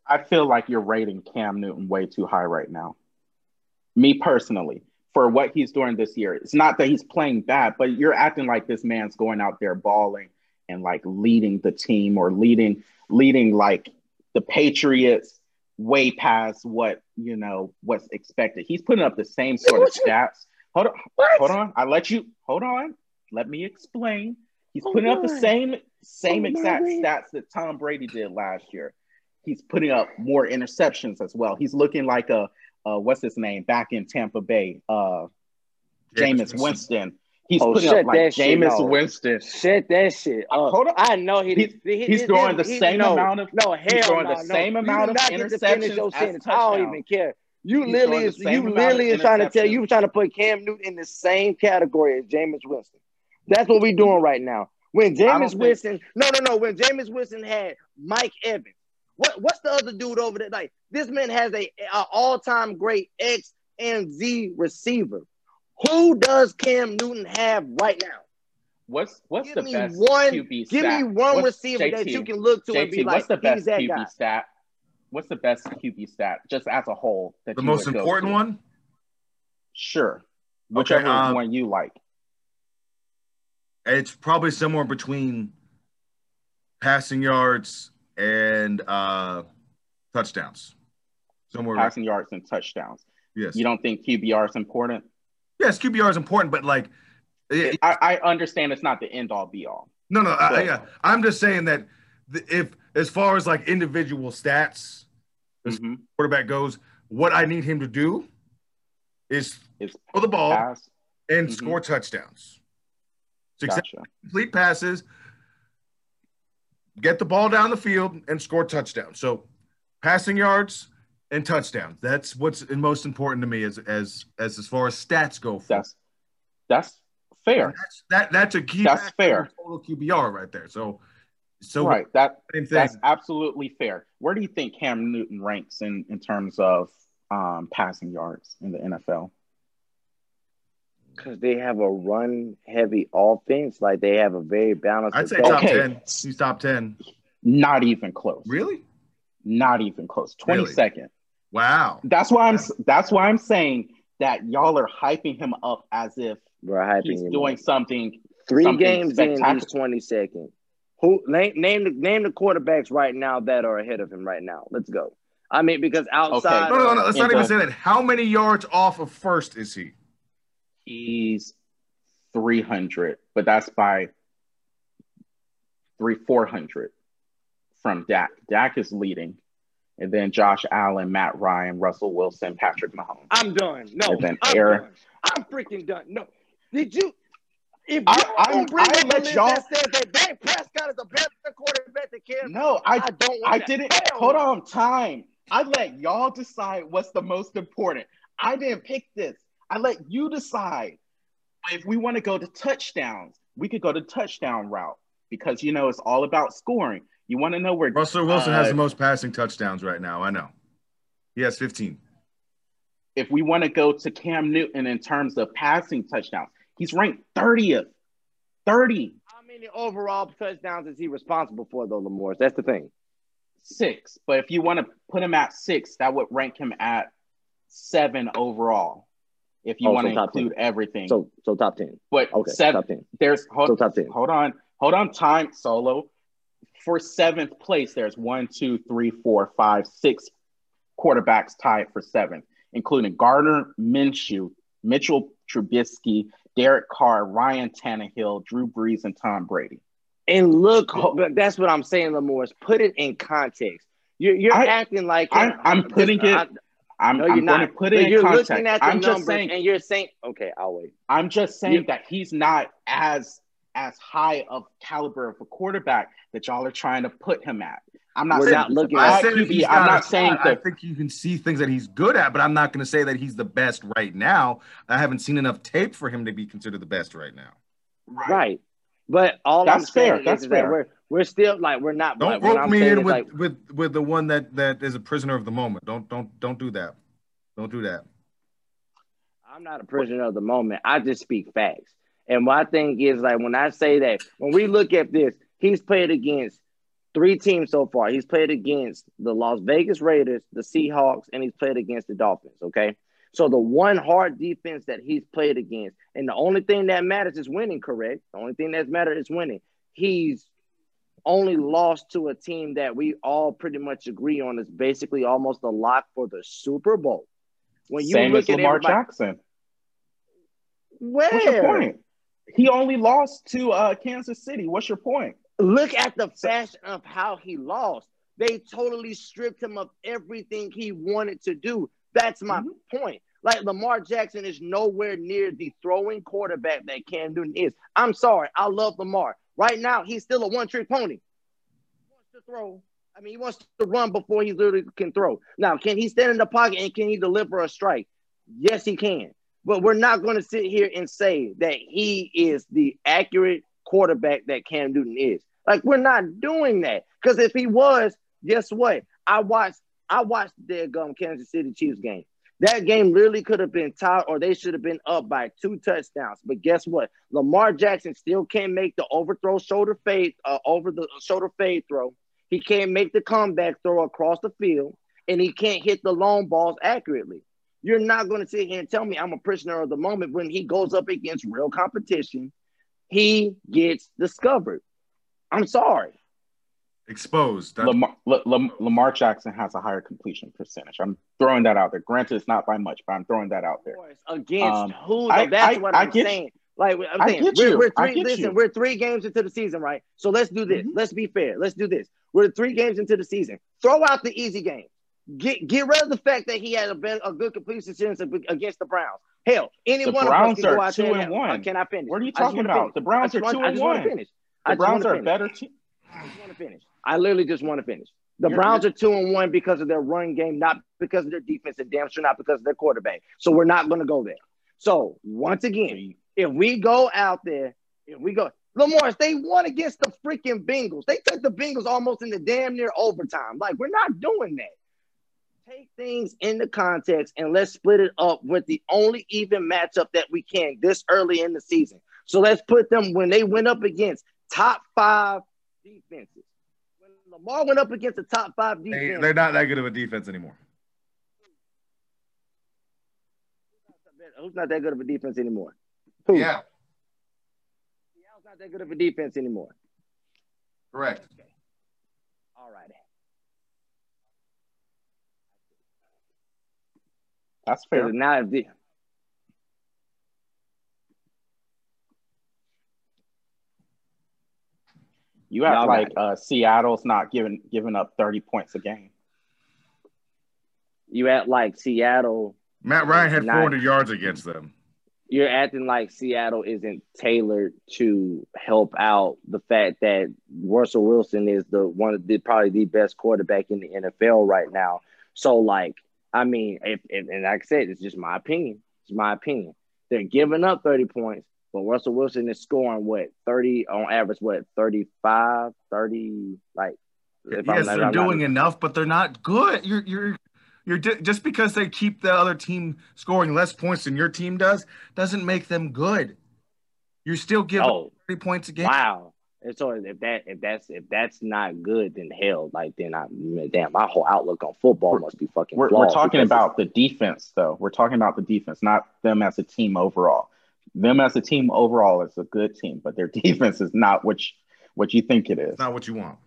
I feel like you're rating Cam Newton way too high right now. Me personally, for what he's doing this year, it's not that he's playing bad, but you're acting like this man's going out there balling and like leading the team or leading leading like the Patriots way past what you know what's expected. He's putting up the same sort of stats. Hold on, What? hold on. I let you hold on. Let me explain. He's Oh, putting up the same same Oh, exact my. stats that Tom Brady did last year. He's putting up more interceptions as well. He's looking like a uh, what's his name back in Tampa Bay, uh, Jameis Winston. He's Oh, putting up like Jameis. Winston. Shut that shit up. hold on. I know he, He's- he, he he's throwing the same no, amount of- no hell he's throwing no, the no. same amount of interceptions your as sentence. I don't even care. You He's literally is you literally is trying to tell you trying to put Cam Newton in the same category as Jameis Winston. That's what we're doing right now. When Jameis think- Winston, no, no, no. When Jameis Winston had Mike Evans, what what's the other dude over there? Like this man has a, a all time great X and Z receiver. Who does Cam Newton have right now? What's what's Give the me best one- QB Give stat? me one What's- receiver that you can look to and JT, be like, what's the best he's that QB guy. stat? What's the best QB stat, just as a whole? That The you most important to? one? Sure, whichever um, one you like. It's probably somewhere between passing yards and uh, touchdowns. Somewhere. Passing yards and touchdowns. yes. You don't think QBR is important? Yes, QBR is important, but like, it- I, I understand it's not the end all be all. no, no. I, yeah, I'm just saying that if, as far as like individual stats. Mhm. quarterback goes, what I need him to do is Is throw the ball pass. and Mhm. score touchdowns. Success Gotcha. complete passes, get the ball down the field, and score touchdowns. So, passing yards and touchdowns. That's what's most important to me as as as as far as stats go. For. That's that's fair. That's that that's a key. That's fair. Total QBR right there. So, so right. That same thing. that's absolutely fair. Where do you think Cam Newton ranks in in terms of um, passing yards in the NFL? Because they have a run heavy offense. Like they have a very balanced. I'd say attack. top Okay. ten. He's top ten. Not even close. Really? Not even close. Twenty Really? second. Wow. That's why I'm. That's why I'm saying that y'all are hyping him up as if We're hyping he's doing up. something. Three something games in, spectacular. he's twenty second. Who name name the name the quarterbacks right now that are ahead of him right now? Let's go. I mean, because outside, No, no, no. Let's not even say that. How many yards off of first is he? He's three hundred, but that's by three four hundred from Dak. Dak is leading, and then Josh Allen, Matt Ryan, Russell Wilson, Patrick Mahomes. I'm done. No, And then I'm Aaron- done. I'm freaking done. No, did you? If I- I'm- don't bring I let y'all- that says that Dak Prescott is a better quarterback than Cam, No, I, I don't. I didn't. Hold on, time. I let y'all decide what's the most important. I didn't pick this. I let you decide. If we want to go to touchdowns, we could go to touchdown route because you know it's all about scoring. You want to know where Russell Wilson has Uh, the most passing touchdowns right now. I know. He has 15. if we want to go to Cam Newton in terms of passing touchdowns, he's ranked 30th. 30, How many overall touchdowns is he responsible for, though, Lamore? That's the thing. six. But if you want to put him at six, that would rank him at seven overall. If you Oh, want so to top 10. include everything. So, so top ten. but Okay, seven, top ten. there's hold, So top ten. hold on, hold on, time solo. For seventh place, there's one, two, three, four, five, six quarterbacks tied for seventh, including Gardner Minshew, Mitchell Trubisky, Derek Carr, Ryan Tannehill, Drew Brees, and Tom Brady. And look, that's what I'm saying, Lamore. Put it in context. You're, you're I- acting like I'm- I'm putting it- I- I'm, no, you're I'm going not. to put it you're context. looking at the I'm just numbers saying. and you're saying, okay, I'll wait. I'm just saying that he's not as as high of caliber of a quarterback that y'all are trying to put him at. I'm not We're saying not looking at- QB. I'm not not saying star. I think you can see things that he's good at, but I'm not going to say that he's the best right now. I haven't seen enough tape for him to be considered the best right now. Right. But all I'm That's fair. saying That's is, is that fair. we're we're still like we're not. Don't like, rope I'm me in with, like, with with the one that that is a prisoner of the moment. Don't don't don't do that. Don't do that. I'm not a prisoner of the moment. I just speak facts. And my thing is like when I say that, when we look at this, he's played against three teams so far. He's played against the Las Vegas Raiders, the Seahawks, and he's played against the Dolphins. Okay. So the one hard defense that he's played against, and the only thing that matters is winning, correct? The only thing that matters is winning. He's only lost to a team that we all pretty much agree on is basically almost a lock for the Super Bowl. When you Same look as at Lamar Jackson. where? What's your point? He only lost to uh, Kansas City. What's your point? Look at the fashion of how he lost. They totally stripped him of everything he wanted to do. That's my mm-hmm. point. Like Lamar Jackson is nowhere near the throwing quarterback that Cam Newton is. I'm sorry. I love Lamar. Right now, he's still a one trick pony. He wants to throw. I mean, he wants to run before he literally can throw. Now, can he stand in the pocket and can he deliver a strike? Yes, he can. But we're not going to sit here and say that he is the accurate quarterback that Cam Newton is. Like, we're not doing that. Because if he was, guess what? I watched I watched the um, Kansas City Chiefs game. That game literally could have been tied, or they should have been up by two touchdowns. But guess what? Lamar Jackson still can't make the overthrow shoulder fade, uh, over the shoulder fade throw. He can't make the comeback throw across the field, and he can't hit the long balls accurately. You're not going to sit here and tell me I'm a prisoner of the moment when he goes up against real competition. He gets discovered. I'm sorry exposed. Lamar, Lamar, Jackson has a higher completion percentage. I'm throwing that out there. Granted, it's not by much, but I'm throwing that out there. Against um, who? I, that's I, what I, am saying. Like I'm saying, we're, we're, three. listen, you. we're three games into the season, right? So let's do this. Mm-hmm. Let's be fair. Let's do this. We're three games into the season. Throw out the easy game. Get get rid of the fact that he had a, a good completion percentage against the Browns. Hell, any the one Browns of us can go out two and, and uh, one. Can I finish? What are you talking about? The Browns are two and one. Finish. The Browns are a better team. I just want to finish. I literally just want to finish. The You're Browns are two and one because of their run game, not because of their defense, and damn sure not because of their quarterback. So we're not going to go there. So once again, if we go out there, if we go, Lamar, they won against the freaking Bengals. They took the Bengals almost in the damn near overtime. Like we're not doing that. Take things into context and let's split it up with the only even matchup that we can this early in the season. So let's put them when they went up against top five defenses. When Lamar went up against the top five defense, they, are not that good of a defense anymore. Who's not that good of a defense anymore? Who? Yeah. Seattle's not that good of a defense anymore. Correct. Okay. All right. That's fair. Now, if the, You act like uh, Seattle's not giving giving up 30 points a game. You act like Seattle. Matt Ryan had 400 yards against them. You're acting like Seattle isn't tailored to help out the fact that Russell Wilson is the one of the probably the best quarterback in the NFL right now. So, like, I mean, if, if and like I said, it's just my opinion. It's my opinion. They're giving up 30 points. But Russell Wilson is scoring what 30 on average, what 35, 30, like yes, I'm, they're I'm doing not, enough, but they're not good. You're you're you're just because they keep the other team scoring less points than your team does doesn't make them good. You're still giving oh, 30 points a game. Wow. And so if that if that's if that's not good, then hell, like then I damn my whole outlook on football must be fucking. We're, we're talking about the defense, though. We're talking about the defense, not them as a team overall them as a team overall is a good team, but their *laughs* defense is not what you, what you think it is. not what you want.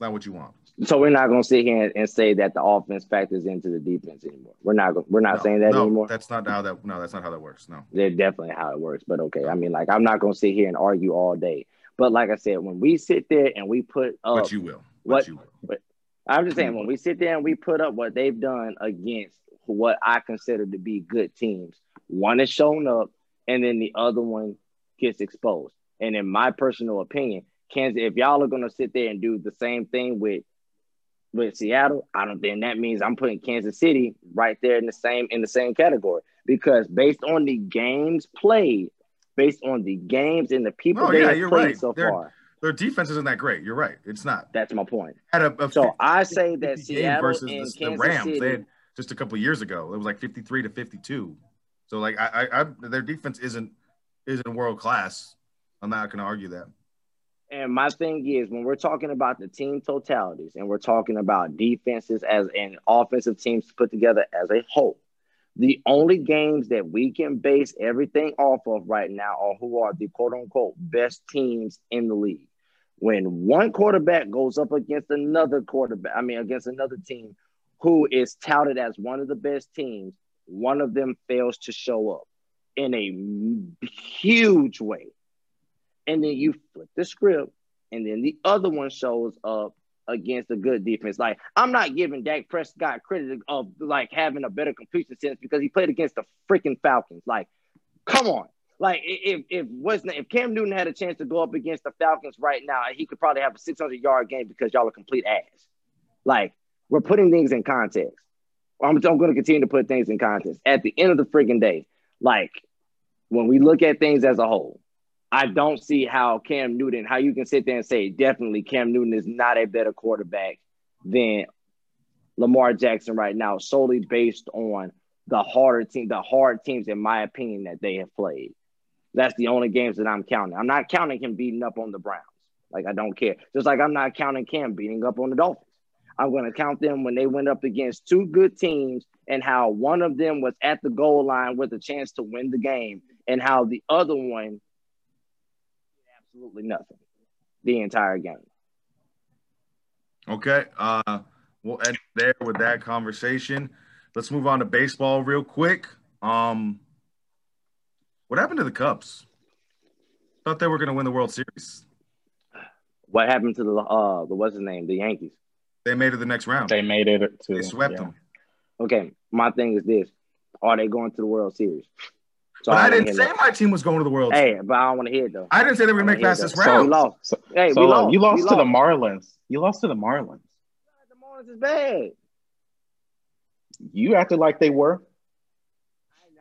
Not what you want. So we're not going to sit here and say that the offense factors into the defense anymore. We're not. We're not no, saying that no, anymore. That's not how that. No, that's not how that works. No, they're definitely how it works. But okay, I mean, like I'm not going to sit here and argue all day. But like I said, when we sit there and we put up, what you will, what, what you will. But I'm just saying, when we sit there and we put up what they've done against what I consider to be good teams, one has shown up and then the other one gets exposed. And in my personal opinion, Kansas, if y'all are gonna sit there and do the same thing with with Seattle, I don't think that means I'm putting Kansas City right there in the same in the same category because based on the games played, based on the games and the people oh, they yeah, have played right. so their, far. Their defense isn't that great. You're right. It's not. That's my point. A, a so I say that Seattle versus the, the Rams, City, they had just a couple years ago. It was like 53 to 52. So like I, I, I their defense isn't isn't world class. I'm not going to argue that. And my thing is, when we're talking about the team totalities and we're talking about defenses as an offensive teams put together as a whole, the only games that we can base everything off of right now are who are the quote unquote best teams in the league. When one quarterback goes up against another quarterback, I mean, against another team who is touted as one of the best teams, one of them fails to show up. in a huge way. And then you flip the script, and then the other one shows up against a good defense. Like I'm not giving Dak Prescott credit of like having a better completion sense because he played against the freaking Falcons. Like, come on. Like if if wasn't if Cam Newton had a chance to go up against the Falcons right now, he could probably have a 600 yard game because y'all are complete ass. Like we're putting things in context. I'm, I'm going to continue to put things in context. At the end of the freaking day, like when we look at things as a whole, I don't see how Cam Newton, how you can sit there and say definitely Cam Newton is not a better quarterback than Lamar Jackson right now, solely based on the harder team, the hard teams, in my opinion, that they have played. That's the only games that I'm counting. I'm not counting him beating up on the Browns. Like I don't care. Just like I'm not counting Cam beating up on the Dolphins. I'm going to count them when they went up against two good teams and how one of them was at the goal line with a chance to win the game and how the other one absolutely nothing the entire game. Okay. Uh, we'll end there with that conversation. Let's move on to baseball real quick. Um, what happened to the Cubs? Thought they were going to win the World Series. What happened to the uh the what's his name the Yankees? They made it the next round. They made it to They swept yeah. them. Okay, my thing is this: Are they going to the World Series? So But I don't didn't say hear my team was going to the World that. Hey, but I don't want to hear it though. I didn't say they were going to I make wanna past this that. So round. we lost. So, Hey, we so, uh, lost. you lost We to the. Marlins. You lost to the Marlins. The Marlins is bad. You acted like they were.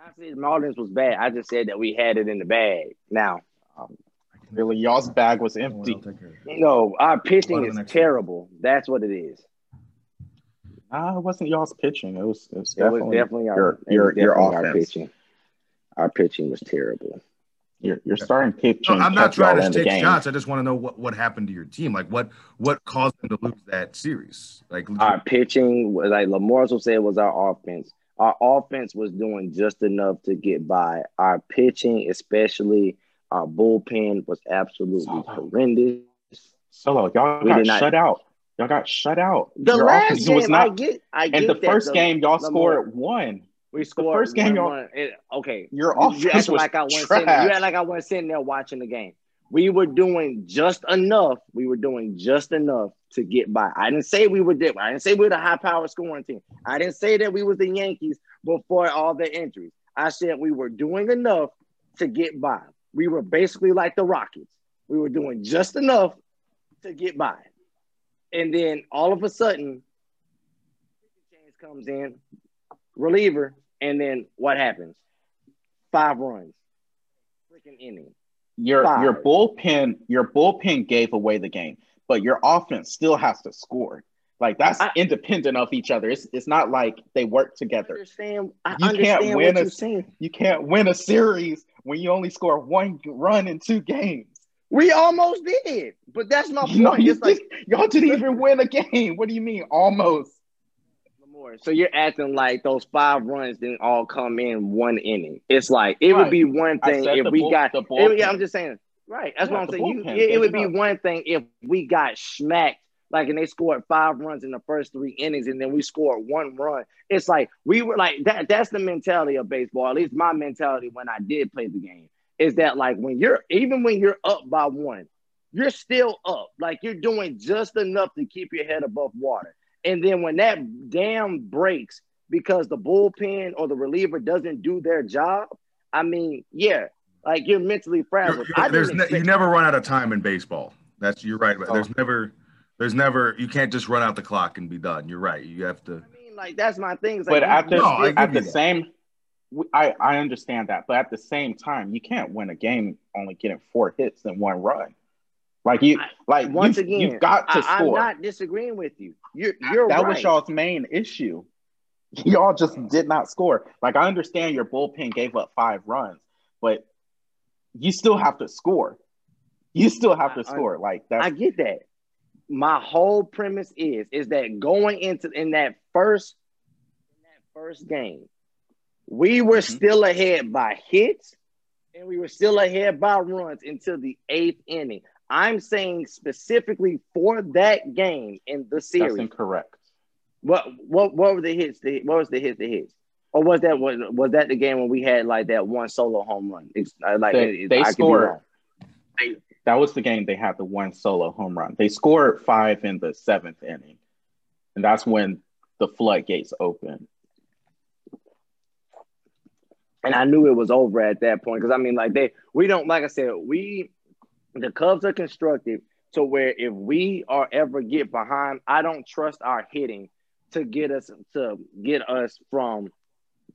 I said Marlins was bad. I just said that we had it in the bag. Now, Really, y'all's bag was empty. no, our pitching is the next one. terrible. That's what it is. Nah, it wasn't y'all's pitching. It was. It was It was definitely, definitely our your it was your your definitely our offense. pitching. Our pitching was terrible. Your your starting pitching. No, I'm not trying to in take shots. I just want to know what, what happened to your team. Like what what caused them to lose that series? Like Our pitching was like Lamorzo said was our offense. Our offense was doing just enough to get by. Our pitching, especially our bullpen, was absolutely Solo. horrendous. Solo, y'all We got not- shut out. Y'all got shut out. The Your last offense game, was not. I get, I get and the that, first though. game, y'all Lamar. scored one. We scored first game, one, one. It- okay, Your You- offense you was like I wasn't sitting. You act like I wasn't sitting there watching the game. We were doing just enough. We were doing just enough to get by. I didn't say we were. I didn't say we were the high power scoring team. I didn't say that we was the Yankees before all the injuries. I said we were doing enough to get by. We were basically like the Rockets. We were doing just enough to get by, and then all of a sudden, James comes in, reliever, and then what happens? Five runs, freaking inning. Your Five. your bullpen your bullpen gave away the game, but your offense still has to score. Like that's I- independent of each other. It's it's not like they work I together. understand. I You can't win what a- saying. You can't win a series when you only score one run in two games. We almost did, but that's my You point. you It's like did- *laughs* y'all didn't even win a game. What do you mean almost? Lamar, so you're acting like those five runs didn't all come in one inning. It's like it would be one thing if we bull- got. the it- yeah, I'm just saying. Right. That's Yeah, what I'm saying. You, it, it would be up. one thing if we got smacked, like, and they scored five runs in the first three innings, and then we scored one run. It's like we were like that. That's the mentality of baseball. At least my mentality when I did play the game is that like when you're even when you're up by one, you're still up. Like you're doing just enough to keep your head above water. And then when that dam breaks because the bullpen or the reliever doesn't do their job, I mean, yeah, like you're mentally You're- you're- I there's ne- you never run out of time in baseball. That's you're right. Oh. There's never there's never you can't just run out the clock and be done. You're right. You have to. I mean, like that's my thing. It's But like, at the No, at the same, I I understand that. But at the same time, you can't win a game only getting four hits and one run. Like you, I- like once you've, again, you've got to I, I'm not disagreeing with you. You're you're that right. was y'all's main issue. *laughs* Y'all just did not score. Like I understand your bullpen gave up five runs, but you still have to score. You still have to I- I- score. Like that's I get that. My whole premise is is that going into in that first in that first game, we were Mhm. still ahead by hits and we were still ahead by runs until the eighth inning. I'm saying specifically for that game in the that's series. incorrect. What what what were the hits? The, what was the hit? The hits. Or was that was, was that the game when we had like that one solo home run? It's like They, it- they I could be scored. They, that was the game they had the one solo home run. They scored five in the seventh inning, and that's when the floodgates opened. and I knew it was over at that point because I mean, like they, we don't, like I said, we, the Cubs are constructed to where if we are ever get behind, I don't trust our hitting to get us to get us from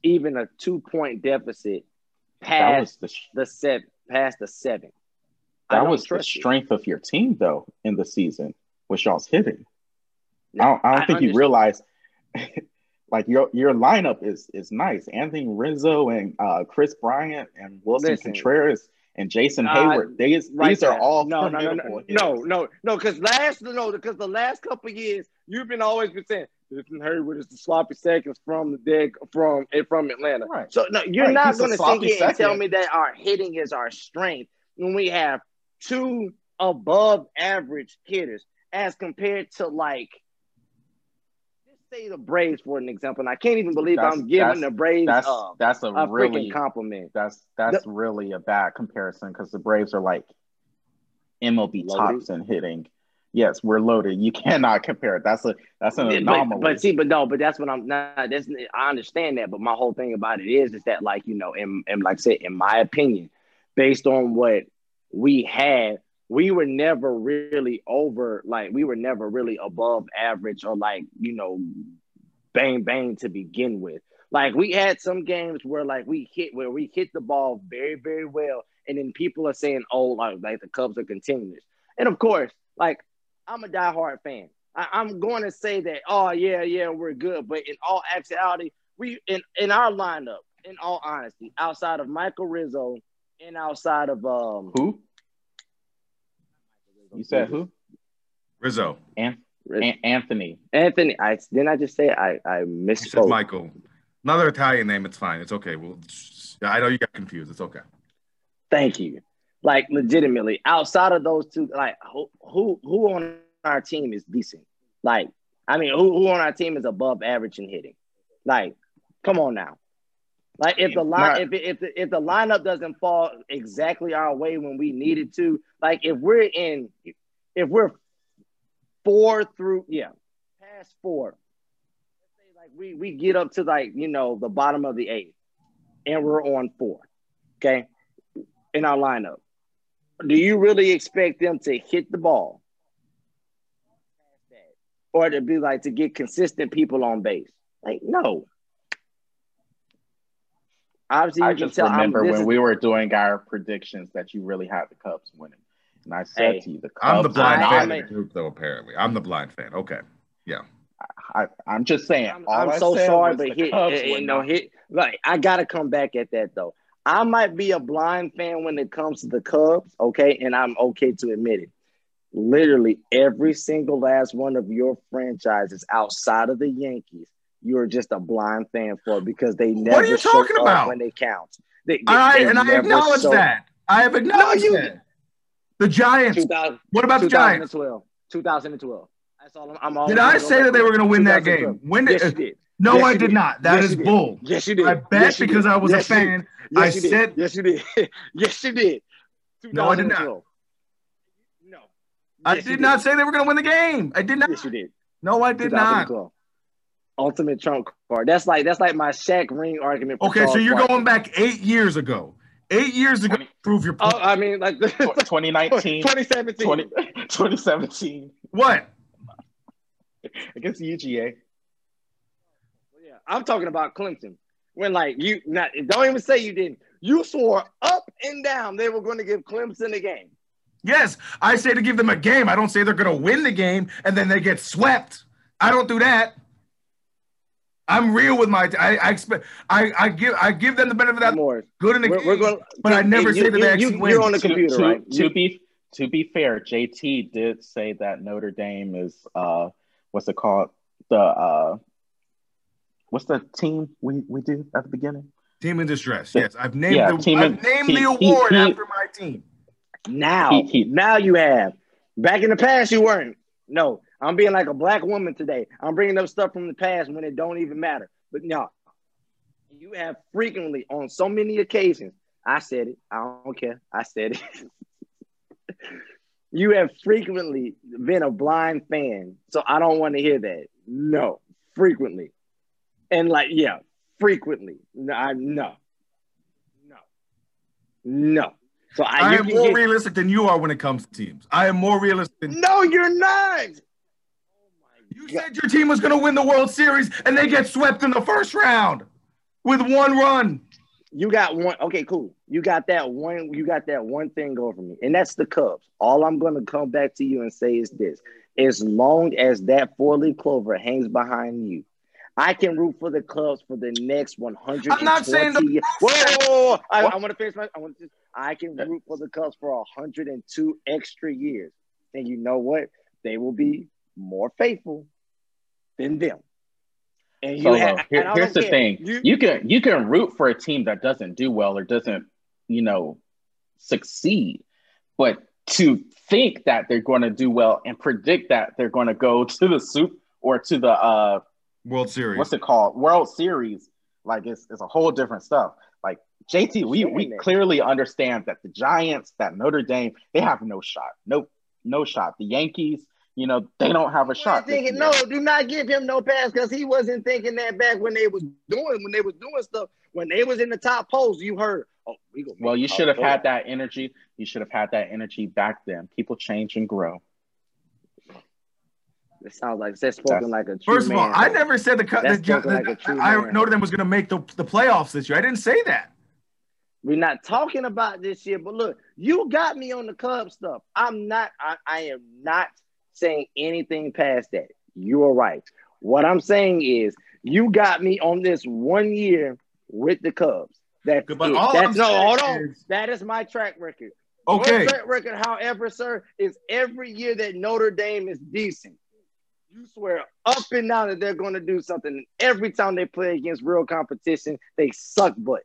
even a two point deficit past the sh- the set, past the seven. That was the trust it. strength of your team though in the season with y'all's hitting. I don't, I don't I think you realize *laughs* like your your lineup is is nice. Anthony Rizzo and uh, Kris Bryant and Willson Listen. Contreras and Jason Uh, Heyward. These Right these are all no, no, no, no, no, no, because last no, because the last couple years you've been always been saying Jason Heyward is the sloppy seconds from the deck from eh, from Atlanta. Right. So no, you're Right, not he's to sit here and tell me that our hitting is our strength when we have two above average hitters as compared to like. Say the Braves for an example, and I can't even believe That's- I'm giving the Braves That's uh, that's a, a really compliment. that's that's really a bad comparison because the Braves are like MLB Loaded? tops in hitting. Yes, we're loaded. You *laughs* cannot compare it. That's a that's an anomaly. But, but see, but no, but that's what I'm not. That's I understand that, but my whole thing about it is, is that like you know, and and like I said, in my opinion, based on what we had, we were never really over. Like we were never really above average or like you know, bang bang to begin with. Like we had some games where like we hit where we hit the ball very very well, and then people are saying, oh, like like the Cubs are continuous, and of course, like I'm a diehard fan. I, I'm going to say that, oh yeah, yeah, we're good. But in all actuality, we in in our lineup, in all honesty, outside of Michael Rizzo and outside of um who? You said who? Rizzo. An- Riz- An- Anthony. Anthony. I didn't I just say I I He said misspoke. Michael. Another Italian name. It's fine. It's okay. Well, I know you got confused. It's okay. Thank you. Like legitimately, outside of those two, like who who who on our team is decent? Like, I mean, who who on our team is above average in hitting? Like, come on now. Like if the line if if the, if the lineup doesn't fall exactly our way when we need it to, like if we're in if we're four through yeah past four, let's say like we we get up to like you know the bottom of the eighth, and we're on four, okay, in our lineup. Do you really expect them to hit the ball, or to be like to get consistent people on base? Like no. Obviously, you I can just tell I'm- remember this when is- we were doing our predictions that you really had the Cubs winning. And I said Hey, to you, the Cubs I'm the blind I- fan I'm of the group, though. Apparently, I'm the blind fan. Okay. I, I'm just saying. I'm, all I'm so sorry, but the hit, Cubs eh, eh, were you know, not- hit. Like I gotta come back at that though. I might be a blind fan when it comes to the Cubs, okay, and I'm okay to admit it. Literally every single last one of your franchises outside of the Yankees, you're just a blind fan for because they never are you show talking up about? when they count. They, they- I they and I acknowledge show- that. I have acknowledged you- that. The Giants. What about the Giants? 2012. 2012. That's all I'm, I'm all Did I say that they were going to win that game? When Yes, did? you did. no, Yes, I did did. not. That Yes, is bull. Yes, you did. I bet because did. I was a fan. Yes, I you did. said- Yes, you did. *laughs* yes, you did. No, I did not. No. I did not say they were going to win the game. I did not. Yes, you did. No, I did not. 2012. Ultimate trump card. That's like that's like my Shaq ring argument. for Okay, so you're Barkley. going back eight years ago. Eight years ago, Twenty- prove your oh, point. Oh, I mean, like 2019, *laughs* 2017. 20, 2017 what? against UGA. Yeah, I'm talking about Clemson. When like you not don't even say you didn't. You swore up and down they were going to give Clemson a game. Yes, I say to give them a game. I don't say they're going to win the game and then they get swept. I don't do that. I'm real with my. I, I expect. I, I give. I give them the benefit of that. More. Good in the We're, game. we're going. but I never you, say that you, they you, actually win. You're on the computer, to, right? To You- be to be fair, JT did say that Notre Dame is uh what's it called? The uh what's the team we, we do at the beginning? Team in distress. Yes, I've named Yeah, the. team I've in- named he- the he- award he- after my team. Now, He- he- now you have. Back in the past, you weren't. No, I'm being like a black woman today. I'm bringing up stuff from the past when it don't even matter. But no, You have frequently, on so many occasions, I said it. I don't care. I said it. *laughs* you have frequently been a blind fan, so I don't want to hear that. No, frequently, and like yeah, frequently. No, I, no, no, no. So I, I am more get- realistic than you are when it comes to teams. I am more realistic than No, you're not. You said your team was going to win the World Series and they get swept in the first round with one run. You got one. Okay, cool. You got that one. You got that one thing going for me, and that's the Cubs. All I'm going to come back to you and say is this: as long as that four leaf clover hangs behind you, I can root for the Cubs for the next 120 I'm not saying the- years. Whoa, whoa, whoa, whoa. I, I want to finish my. I want to. I can root for the Cubs for 102 extra years, and you know what? They will be more faithful than them. And you Solo, have, here- and here's the care. thing: You- you can you can root for a team that doesn't do well or doesn't, you know, succeed, but to think that they're going to do well and predict that they're going to go *laughs* to the soup or to the uh World Series. what's it called World Series, like it's it's a whole different stuff. Like JT, we we clearly understand that the Giants, that Notre Dame, they have no shot. No, no shot. The Yankees, you know, they don't have a shot. Thinking, no, do not give him no pass because he wasn't thinking that back when they was doing when they was doing stuff when they was in the top polls. You heard, oh, we gonna Well, you should have had that energy. You should have had that energy back then. People change and grow. It sounds like that's spoken That's- like a true First of all, man. I never said the, Cu- That's the, like a the I, man. Notre Dame was going to make the, the playoffs this year. I didn't say that. We're not talking about this year, but look, you got me on the Cubs stuff. I'm not. I, I am not saying anything past that. You are right. What I'm saying is, you got me on this one year with the Cubs. That's But it. all That's no. Hold on. is- That is my track record. Your Okay. track record, however, sir, is every year that Notre Dame is decent. You swear up and down that they're going to do something. And every time they play against real competition, they suck butt.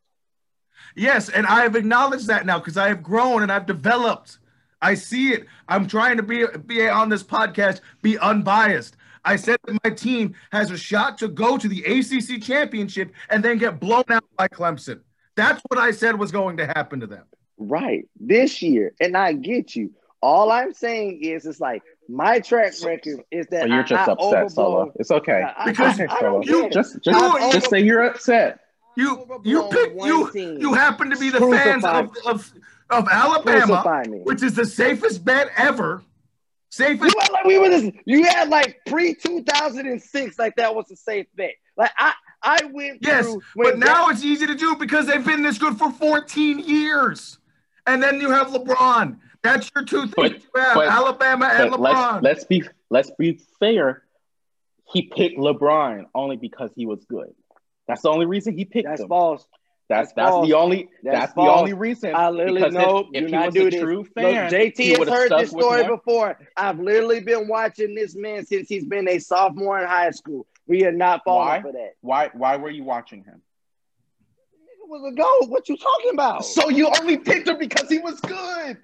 Yes, and I have acknowledged that now because I have grown and I've developed. I see it. I'm trying to be be on this podcast, be unbiased. I said that my team has a shot to go to the ACC championship and then get blown out by Clemson. That's what I said was going to happen to them. Right. This year. And I get you. All I'm saying is it's like my track record is that So you're I, just I upset, Solo. It's okay. I- I- Because I, I don't care. just you- just just say you're upset. You you pick you team. you happen to be the Crucify fans of, of of Alabama, which is the safest bet ever. You Safest. act like we were this, you had like pre 2006, like that was a safe bet. Like I I went Yes, through but when now it's easy to do because they've been this good for 14 years. And then you have LeBron. That's your two things. But- you have but- Alabama and LeBron. let's let's be let's be fair. He picked LeBron only because he was good. That's the only reason he picked that's him. false. That's that's the only That's that's, the only reason. I literally because know if, if he was a this. true Look, fan, JT he has heard this story before. I've literally been watching this man since he's been a sophomore in high school. We are not falling Why? for that. Why why were you watching him? Nigga was a goal. What you talking about? So you only picked him because he was good.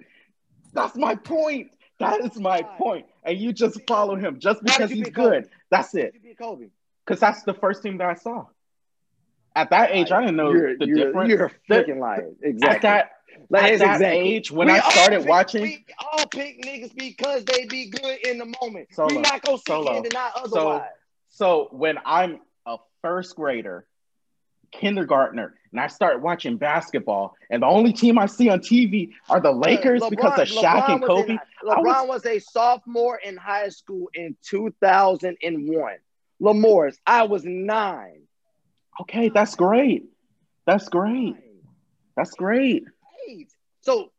That's my point. That is my point. And you just follow him just because he's good. That's it. Because that's the first team that I saw. At that age, I didn't know you're, the you're, difference. You're a freaking liar. Exactly. At that like, at that exactly. age, when We I started pick- watching, we all pick niggas because they be good in the moment. Solo, we not gonna Solo. and deny So- otherwise. So when I'm a first grader, kindergartner, and I start watching basketball, and the only team I see on TV are the uh, Lakers LeBron- because of Shaq LeBron and Kobe. in- LeBron was- was, a sophomore in high school in 2001. Lamorris, I was nine. Okay, that's great. That's great. That's great. So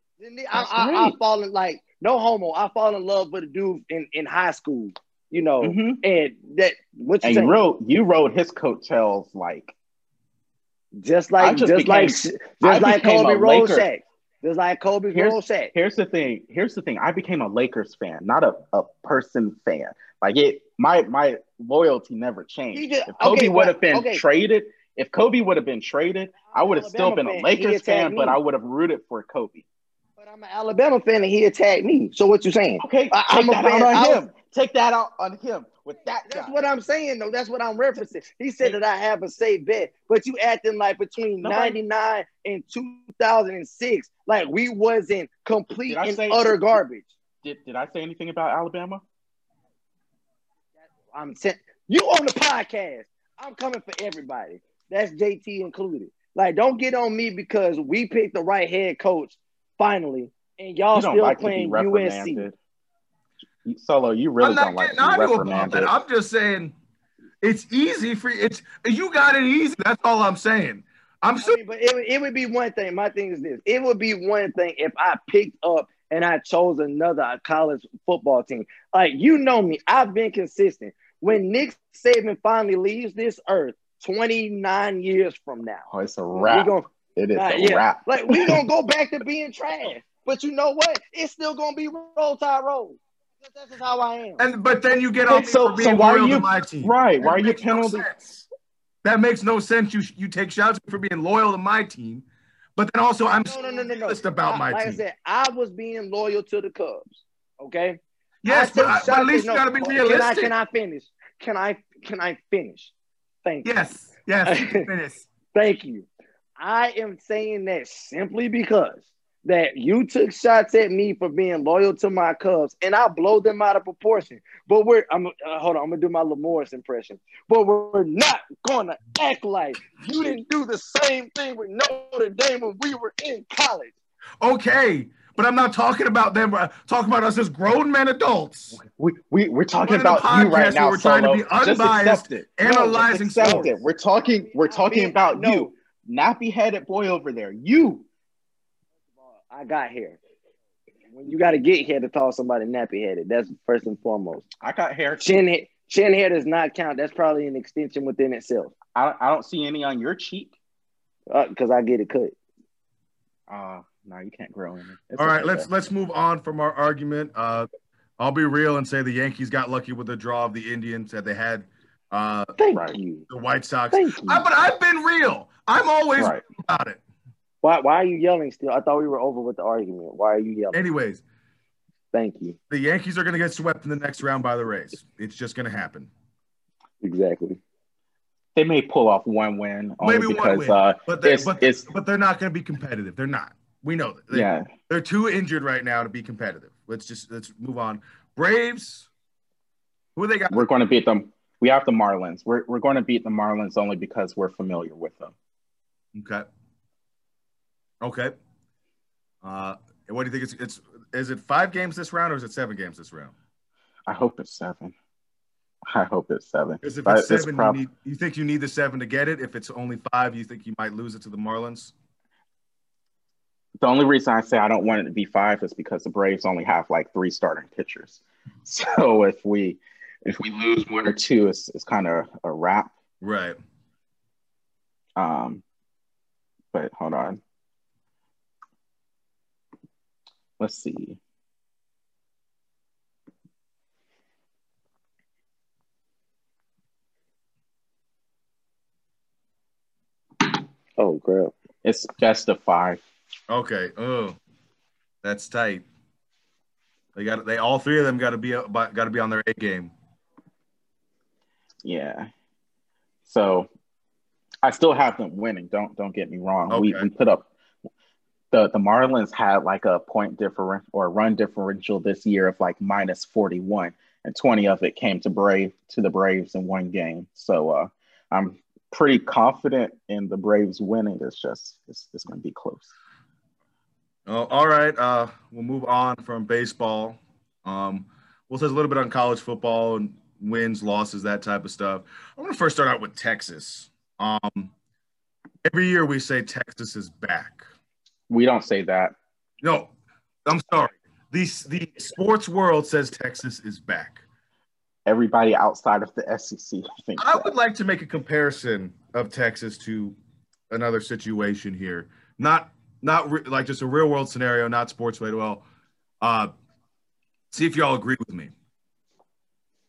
I, I, I fall in like no homo. I fall in love with a dude in, in high school. You know, Mhm. and that what you And saying? you wrote you rode his coattails like just I like just just, became- like just I like Kobe a rolled Laker. Shaq. Just like Kobe Here's- here's the thing. Here's the thing. I became a Lakers fan, not a, a person fan. Like it my my loyalty never changed. Just- if Kobe okay, would have been okay. traded, if Kobe would have been traded, I would have still been a Lakers fan, but. I would have rooted for Kobe. But I'm an Alabama fan and he attacked me. So what you saying? Okay, I, I'm a fan. out on him. Take that out on him with that That's guy. what I'm saying, though. That's what I'm referencing. He said that I have a safe bet, but you acting like between Nobody- 99 and 2006, like we wasn't complete and say- utter garbage. Did, did I say anything about Alabama? I'm saying you on the podcast. I'm coming for everybody. That's JT included. Like, don't get on me because we picked the right head coach finally, and y'all you still like playing USC. Reprimanded. You- Solo, you really I'm not don't like getting to be on you about reprimanded. that. I'm just saying it's easy for it's you got it easy. That's all I'm saying. I'm I mean, but it, would- it would be one thing. My thing is this: it would be one thing if I picked up and I chose another college football team. Like you know me, I've been consistent. When Nick Saban finally leaves this earth, 29 years from now, Oh, it's a we wrap. gonna it is uh, a yeah. wrap. like we're *laughs* gonna go back to being trash. But you know what? It's still gonna be roll tide roll. That's just how I am. and but then you get on me So- for being so why are you- to my team. Right. Why are you makes no. That makes no sense. You you take shots for being loyal to my team, but then also I'm no, no, no, no, no. realist about I- my like team. I said, I was being loyal to the Cubs. Okay. yes, I but, I- but shots at least no, you got to be Can I, realistic. can I finish? Can I can I finish? Thank you. yes, yes. *laughs* finish. Thank you. I am saying that simply because that you took shots at me for being loyal to my Cubs, and I blow them out of proportion. But we're I'm uh, hold on, I'm gonna do my Lamorris impression. But we're not gonna act like you didn't do the same thing with Notre Dame when we were in college. Okay, but I'm not talking about them. uh, talking about us as grown men adults. We, we, we're talking We're about you right now. we're trying to be unbiased. Analyzing Just accept We're talking. We're talking Man, about no. you, nappy headed boy over there. You. I got here. When you got to get here to call somebody nappy headed, that's first and foremost. I got hair. Chin he- chin hair does not count. That's probably an extension within itself. I, I don't see any on your cheek. Because I get it cut. Uh, no, you can't grow any. It's All right, let's though. let's move on from our argument. Uh, I'll be real and say the Yankees got lucky with the draw of the Indians that they had uh, Thank Right. you. the White Sox. Thank you. I, but I've been real. I'm always Right. real about it. Why, why are you yelling still? I thought we were over with the argument. Why are you yelling? Anyways, Thank you. the Yankees are going to get swept in the next round by the Rays. It's just going to happen. Exactly. They may pull off one win only Maybe one win. uh, But they, it's, but, it's but they're not going to be competitive. They're not. We know that. They, yeah. They're too injured right now to be competitive. Let's just let's move on. Braves. Who they got? We're going to beat them. We have the Marlins. We're we're going to beat the Marlins only because we're familiar with them. Okay. Okay. Uh, what do you think? It's, it's is it five games this round or is it seven games this round? I hope it's seven. I hope it's seven. Because if it's it's seven, prob- you, need, you think you need the seven to get it. If it's only five, you think you might lose it to the Marlins. The only reason I say I don't want it to be five is because the Braves only have like three starting pitchers. *laughs* So if we if we lose one or two, it's it's kind of a wrap. Right. Um, but hold on. Let's see. Oh, crap. It's best of five. Okay. Oh, that's tight. They got they all three of them got to be got to be on their A game. Yeah. So I still have them winning. Don't don't get me wrong. We we put up the the Marlins had like a point differential or a run differential this year of like minus 41 and 20 of it came to Brave to the Braves in one game. So uh I'm pretty confident in the Braves winning. It's just it's, it's going to be close. Oh, all right. Uh, we'll move on from baseball. Um, we'll touch a little bit on college football and wins, losses, that type of stuff. I'm going to first start out with Texas. Um, every year we say Texas is back. We don't say that. No, I'm sorry. The, the sports world says Texas is back. Everybody outside of the SEC thinks I that. would like to make a comparison of Texas to another situation here. Not not re- like just a real world scenario, not sports related. Well, uh, see if y'all agree with me.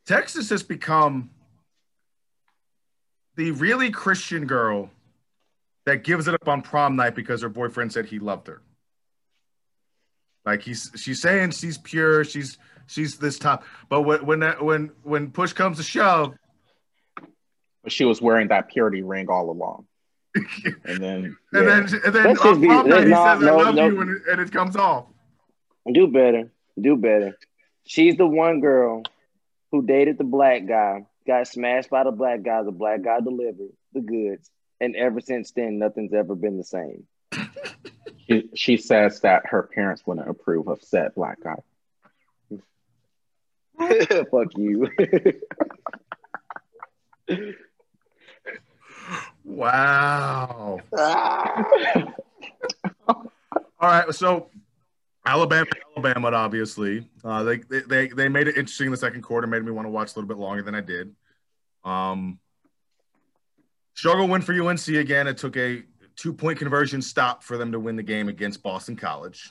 Texas has become the really Christian girl that gives it up on prom night because her boyfriend said he loved her. Like he's she's saying she's pure, she's she's this top. But when when that, when when push comes to shove, But she was wearing that purity ring all along. *laughs* And then and yeah. then and then Let's on just be- prom night, he says, "I no, love no. you," and it, and it comes off. Do better. Do better. She's the one girl who dated the black guy, got smashed by the black guy. The black guy delivered the goods, and ever since then, nothing's ever been the same. *laughs* she, she says that her parents wouldn't approve of said black guy. *laughs* Fuck you. Wow. Ah. *laughs* All right, so Alabama, Alabama, obviously, uh, they, they they they made it interesting in the second quarter. Made me want to watch a little bit longer than I did. Um, struggle win for UNC again. It took a two point conversion stop for them to win the game against Boston College.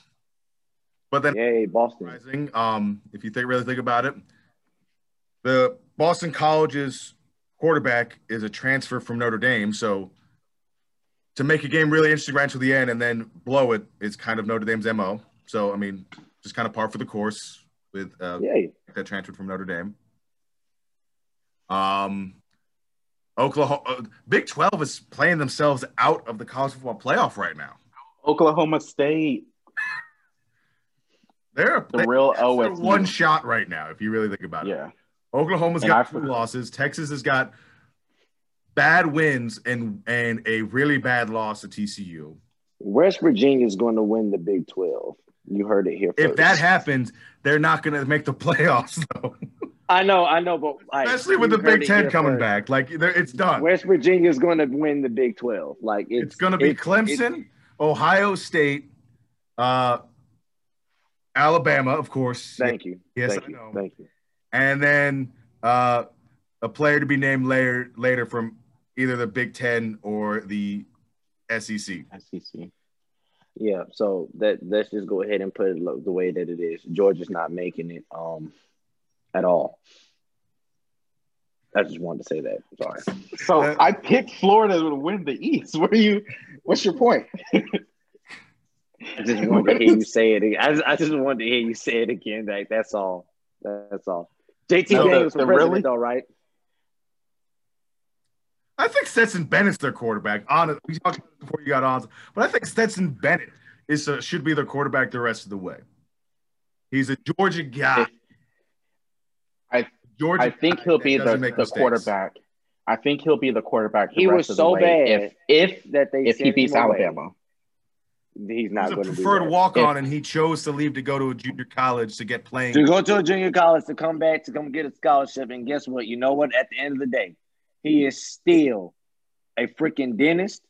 But then Yay, Boston. Rising, Um, if you think really think about it, the Boston College's quarterback is a transfer from Notre Dame, so to make a game really interesting right to the end and then blow it is kind of Notre Dame's mo. So I mean, just kind of par for the course with uh, Yay. that transferred from Notre Dame. Um, Oklahoma, uh, Big Twelve is playing themselves out of the college football playoff right now. Oklahoma State, They're the they- real OSU. one shot right now, if you really think about it. Yeah. Oklahoma's And got I've- two losses. Texas has got bad wins and and a really bad loss to TCU. West Virginia is going to win the Big 12. You heard it here first. If that happens, they're not going to make the *laughs* playoffs though. I know, I know, but like, Especially with the Big it Ten coming first. back, like it's done. West Virginia is going to win the Big 12. Like it's, it's going to be it's- Clemson, Ohio State, uh, Alabama, of course. Thank you. Yes, Thank I you. know. Thank you. and then uh, a player to be named later later from either the Big Ten or the SEC. SEC. Yeah, so that let's just go ahead and put it the way that it is. Georgia's not making it um at all. I just wanted to say that. Sorry. So Uh, I picked Florida to win the East. *laughs* What are you? What's your point? *laughs* I just wanted to hear you say it. Again. I just, I just wanted to hear you say it again. Like that's all. That's all. JT No, the- Daniels for president, really- though, right? I think Stetson Bennett's their quarterback. On we talked about it before you got on, but I think Stetson Bennett is uh should be their quarterback the rest of the way. He's a Georgia guy. I- Georgia. I think he'll be the, the mistakes. quarterback. I think he'll be the quarterback. The He rest was of the so way bad if if That they if he beats him away. Alabama. He's not going a to do preferred walk on, and he chose to leave to go to a junior college to get playing. to go to a junior college to come back to come get a scholarship. And guess what? You know what? At the end of the day, he is still a freaking dentist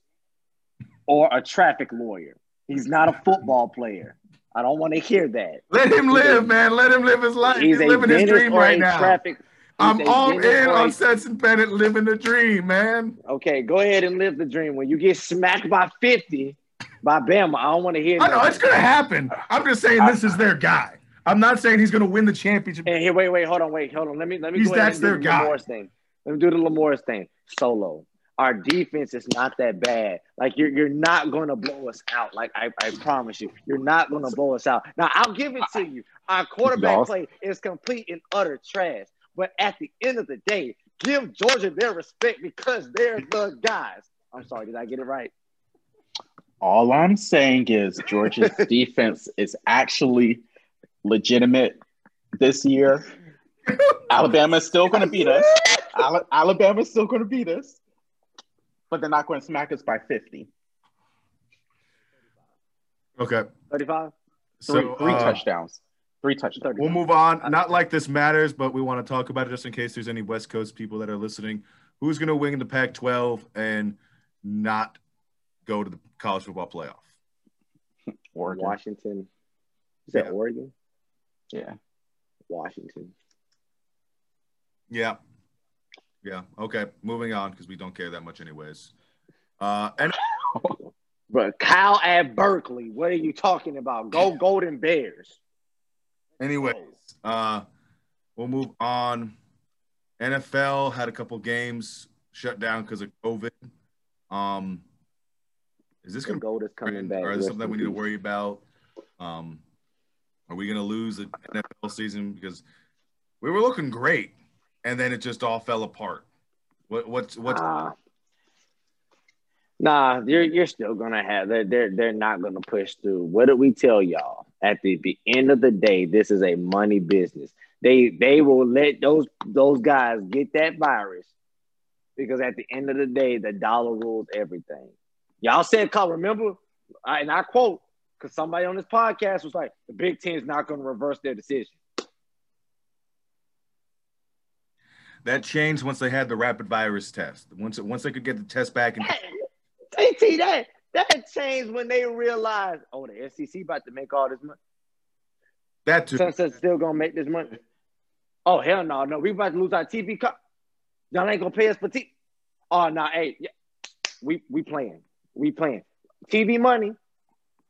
or a traffic lawyer. He's not a football player. I don't want to hear that. Let him live, man. Let him live his life. He's, He's living his dream right now. traffic. I'm all in on Stetson Bennett living the dream, man. Okay, go ahead and live the dream. When you get smacked by 50 by Bama, I don't want to hear I know it's gonna happen. I'm just saying this is their guy. I'm not saying he's gonna win the championship. And here, wait, wait, hold on, wait, hold on. Let me let me He's- go ahead that's and do their the guy. Lamor's thing. Let me do the Lamor's thing. Solo. Our defense is not that bad. Like you're you're not gonna blow us out. Like I, I promise you, you're not gonna blow us out. Now I'll give it to you. Our quarterback Y'all- play is complete and utter trash. But at the end of the day, give Georgia their respect because they're the guys. I'm sorry, did I get it right? All I'm saying is Georgia's *laughs* defense is actually legitimate this year. *laughs* Alabama's still going to beat us. *laughs* Ala- Alabama's still going to beat us, but they're not going to smack us by 50. Okay, 35? so Three, three uh, touchdowns. Three touchdowns. We'll move on. Not like this matters, but we want to talk about it just in case there's any West Coast people that are listening. Who's going to win the Pac-12 and not go to the college football playoff? Oregon. Washington. Is that Yeah. Oregon? Yeah. Washington. Yeah, yeah. Okay, moving on because we don't care that much, anyways. Uh, and *laughs* But Kyle at Berkeley, what are you talking about? Go Golden Bears. anyways, uh, we'll move on. NFL had a couple games shut down because of COVID. Um, is this going to gold is coming back. or is something in we need to worry about? Um, Are we going to lose the NFL season because we were looking great and then it just all fell apart? What what's what's Nah, nah you're you're still gonna have they're they're they're not gonna push through. What did we tell y'all? At the, the end of the day, this is a money business. They they will let those those guys get that virus because at the end of the day, the dollar rules everything. Y'all said, "Call remember," I- and I quote because somebody on this podcast was like, "The Big Ten is not going to reverse their decision." That changed once they had the rapid virus test. Once once they could get the test back and TT, that that changed when they realized, oh, the SEC about to make all this money. that too. Sunset's still gonna make this money. Oh hell no, no, we about to lose our TV cut. Y'all ain't gonna pay us for TV. Oh no, hey, yeah. we we playing, we playing TV money.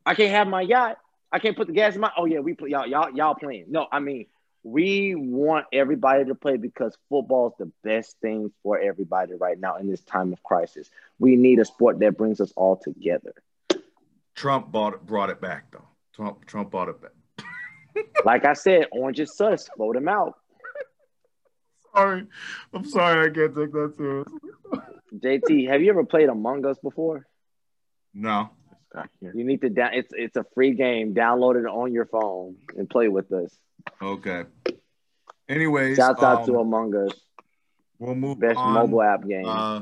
I can't have my yacht. I can't put the gas in my. Oh yeah, we play. Y'all y'all y'all playing. No, I mean we want everybody to play because football is the best thing for everybody right now in this time of crisis. We need a sport that brings us all together. Trump bought it, brought it back though. Trump Trump bought it back. *laughs* Like I said, Orange is sus. Vote him out. Sorry, I'm sorry. I can't take that serious. JT, have you ever played Among Us before? No. You need to down. It's it's a free game. Download it on your phone and play with us. Okay. Anyways, Shouts out to um, Among Us, we'll move best on. mobile app game. Uh,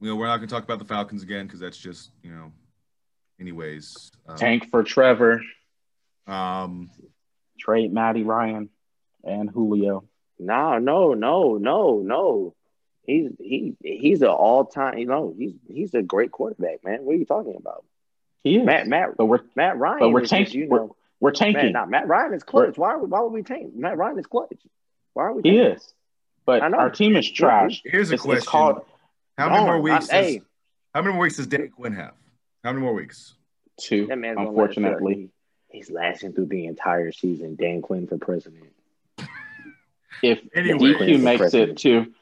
you know, we're not going to talk about the Falcons again because that's just, you know, anyways. Uh, Tank for Trevor. Um, Trade Matty Ryan and Julio. no, no, no, no, no. He's he he's an all time. You know, he's he's a great quarterback, man. What are you talking about? He is. Matt Matt but we're Matt Ryan. but we're tanking. You we're, know, we're Matt, tanking. not Matt Ryan is clutch. Why why would we tank? Matt Ryan is clutch. Why are we? he tanking? is. But I know. our team is trash. here's a It's, question. it's called how many No, more I'm- weeks? hey, Does, how many more weeks does Dan Quinn have? How many more weeks? two, that man's gonna unfortunately. He- He's lasting through the entire season. Dan Quinn for president. *laughs* If Anyway. DQ makes President. it to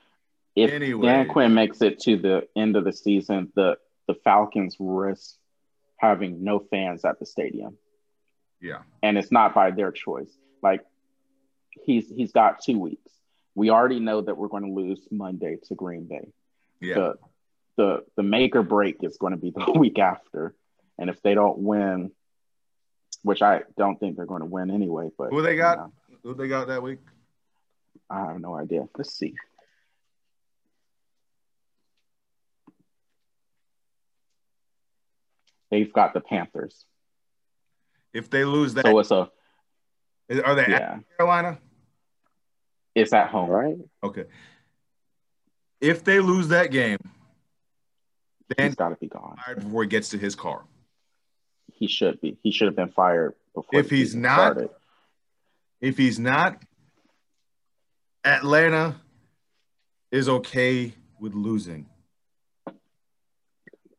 if Anyway. Dan Quinn makes it to the end of the season, the the Falcons risk having no fans at the stadium. Yeah. And it's not by their choice. Like he's he's got two weeks. We already know that we're going to lose Monday to Green Bay. Yeah. The the the make or break is going to be *laughs* the week after. And if they don't win, which I don't think they're going to win anyway, but Who they got? you know, Who they got that week? I have no idea. Let's see. They've got the Panthers. If they lose that, So what's a are they at yeah, Carolina? it's at home. right. Okay. If they lose that game, Dan He's got to be gone. fired before he gets to his car. He should be. He should have been fired before. If he's not- started. If he's not, Atlanta is okay with losing.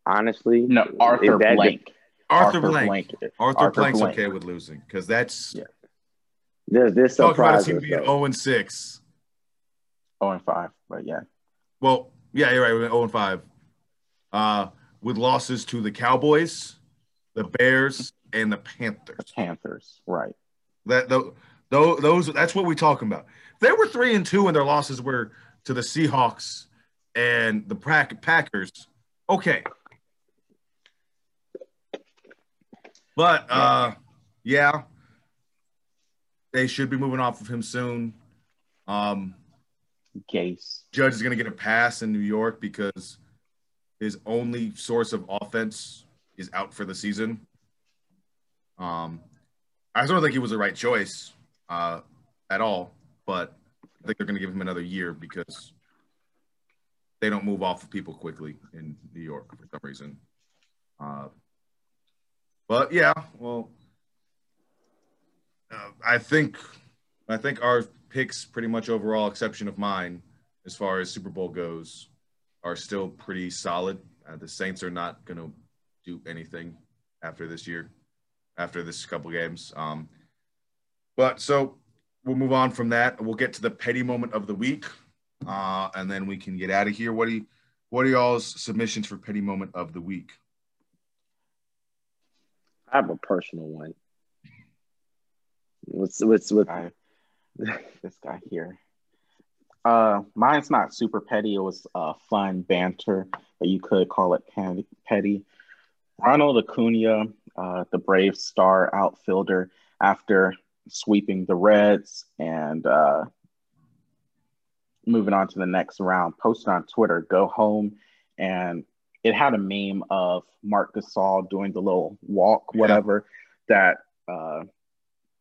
Honestly, no, Arthur if that- Blank. Arthur, Blank. Arthur, Arthur Blank's Blank. okay with losing because that's Yeah. This this talk about a team being 0 and 6. Oh and five, but yeah, Well, yeah, you're right. We went 0 and 5. Uh, with losses to the Cowboys, the Bears, and the Panthers. the Panthers, right? That those, those that's what we're talking about. They were three and two and their losses were to the Seahawks and the Packers. Okay. But uh yeah, they should be moving off of him soon. Um Gase. Judge is going to get a pass in New York because his only source of offense is out for the season. Um, I just don't think he was the right choice uh, at all, but I think they're going to give him another year because they don't move off of people quickly in New York for some reason. Uh, but yeah, well, uh, I think I think our picks, pretty much overall, exception of mine, as far as Super Bowl goes, are still pretty solid. Uh, the Saints are not going to do anything after this year, after this couple games. Um, but so we'll move on from that. We'll get to the petty moment of the week, uh, and then we can get out of here. What do you, what are y'all's submissions for petty moment of the week? I have a personal one. What's what's with this guy here. Uh, mine's not super petty. It was uh, fun banter, but you could call it petty. Ronald Acuna, uh, the Brave star outfielder, after sweeping the Reds and uh, moving on to the next round, posted on Twitter, "Go home," and it had a meme of Mark Gasol doing the little walk, whatever that uh,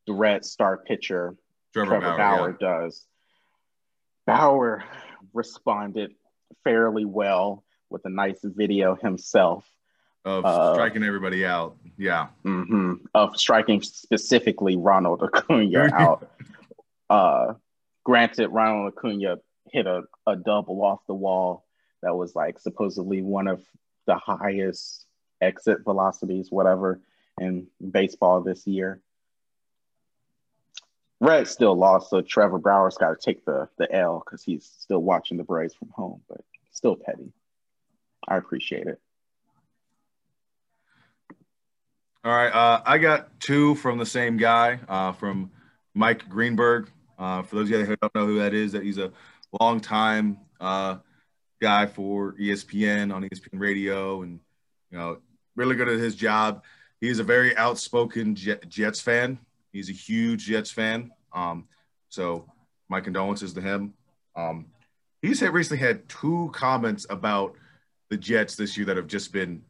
the Red star pitcher Trevor, Trevor Bauer, Bauer, yeah. does. Bauer responded fairly well with a nice video himself of Uh, striking everybody out. Yeah. mhm, of striking specifically Ronald Acuna *laughs* out. Uh, granted, Ronald Acuna hit a, a double off the wall that was like supposedly one of the highest exit velocities, whatever, in baseball this year. Red still lost, so Trevor Bauer's got to take the the L because he's still watching the Braves from home, but still petty. I appreciate it. All right. Uh, I got two from the same guy, uh, from Mike Greenberg. Uh, for those of you who don't know who that is, that he's a longtime uh, guy for ESPN on ESPN Radio, and you know, really good at his job. He's a very outspoken Jet, Jets fan. He's a huge Jets fan. Um, so my condolences to him. Um, he's had recently had two comments about the Jets this year that have just been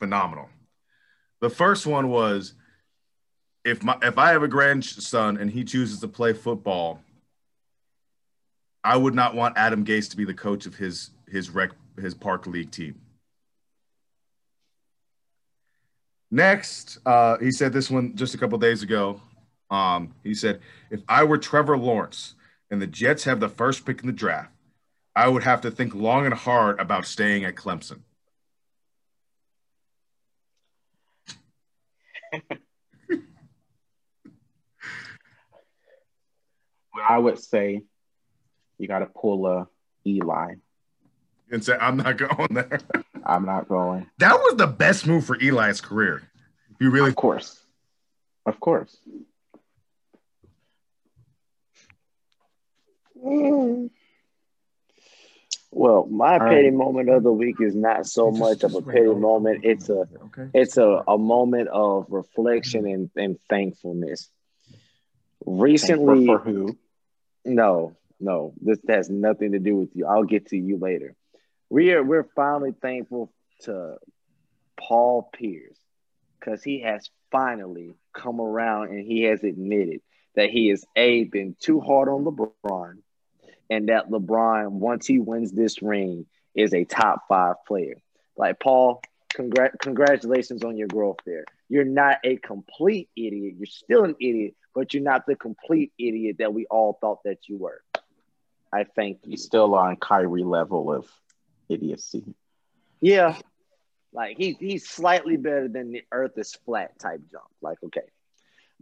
phenomenal. The first one was if my if I have a grandson and he chooses to play football, I would not want Adam Gase to be the coach of his his rec his park league team. Next, uh, he said this one just a couple days ago. Um, he said, if I were Trevor Lawrence and the Jets have the first pick in the draft, I would have to think long and hard about staying at Clemson. *laughs* I would say you got to pull a Eli. And say, I'm not *laughs* going there. I'm not going. That was the best move for Eli's career. If you really Of course, of course. Well, my All right. petty moment of the week is not so much of a petty moment. It's a okay. it's a, a moment of reflection and, and thankfulness. Recently, for, for who? no, no, this has nothing to do with you. I'll get to you later. We are we're finally thankful to Paul Pierce because he has finally come around and he has admitted that he has a been too hard on LeBron and that LeBron once he wins this ring is a top five player. Like Paul, congr- congratulations on your growth there. You're not a complete idiot. You're still an idiot, but you're not the complete idiot that we all thought that you were. I think. He's still on Kyrie level of idiocy. Yeah. Like he he's slightly better than the earth is flat type jump. Like, okay.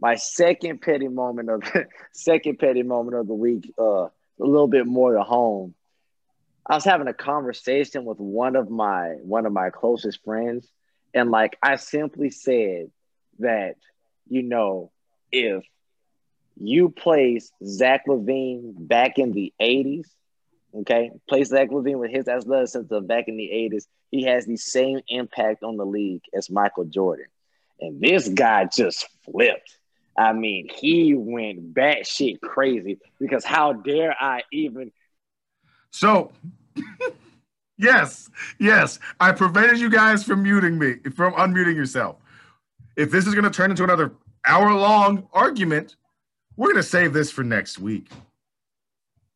My second petty moment of *laughs* second petty moment of the week, uh, a little bit more to home. I was having a conversation with one of my one of my closest friends, and like I simply said that, you know, if you place Zach LaVine back in the 80s, okay, place Zach LaVine with his athleticism back in the 80s, he has the same impact on the league as Michael Jordan. And this guy just flipped. I mean, he went batshit crazy because how dare I even So, *laughs* yes, yes, I prevented you guys from muting me, from unmuting yourself. If this is going to turn into another hour long argument, we're going to save this for next week.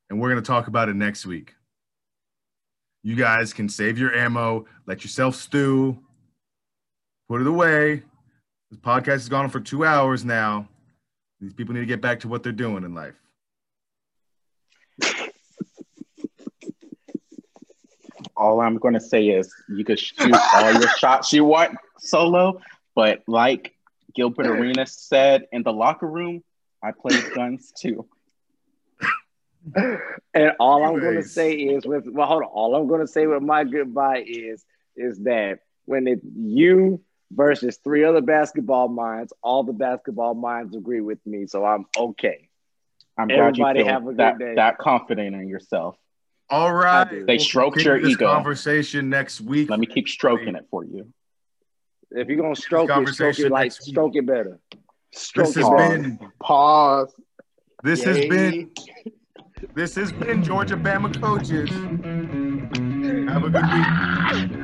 And we're going to talk about it next week. You guys can save your ammo, let yourself stew, put it away. This podcast has gone on for two hours now. These people need to get back to what they're doing in life. All I'm going to say is you can shoot all your *laughs* shots you want solo, but like Gilbert Arenas said in the locker room, I played guns too. *laughs* And all I'm going to say is with well, hold on. All I'm going to say with my goodbye is is that when it you versus three other basketball minds. All the basketball minds agree with me, so I'm okay. I'm glad you feel have a good that, day. that confident in yourself. All right. do. They We'll stroked your this ego. Conversation next week. Let me keep stroking it for you. If you're gonna stroke it, stroke it like stroke it better. Stroke This has better. been Pause. this has been this has been Georgia Bama coaches. Have a good week. *laughs*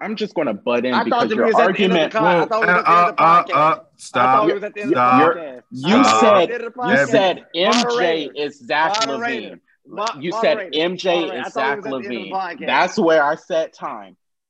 I'm I'm just going to butt in I because we your was at the end of argument. the I thought we was uh, at the end of the uh, uh, podcast. uh, stop. we was at the end of the Stop. You I thought we said- was at the end of the You said MJ is Zach LaVine. You said. MJ is Zach was at the end of the LaVine. That's where I set time.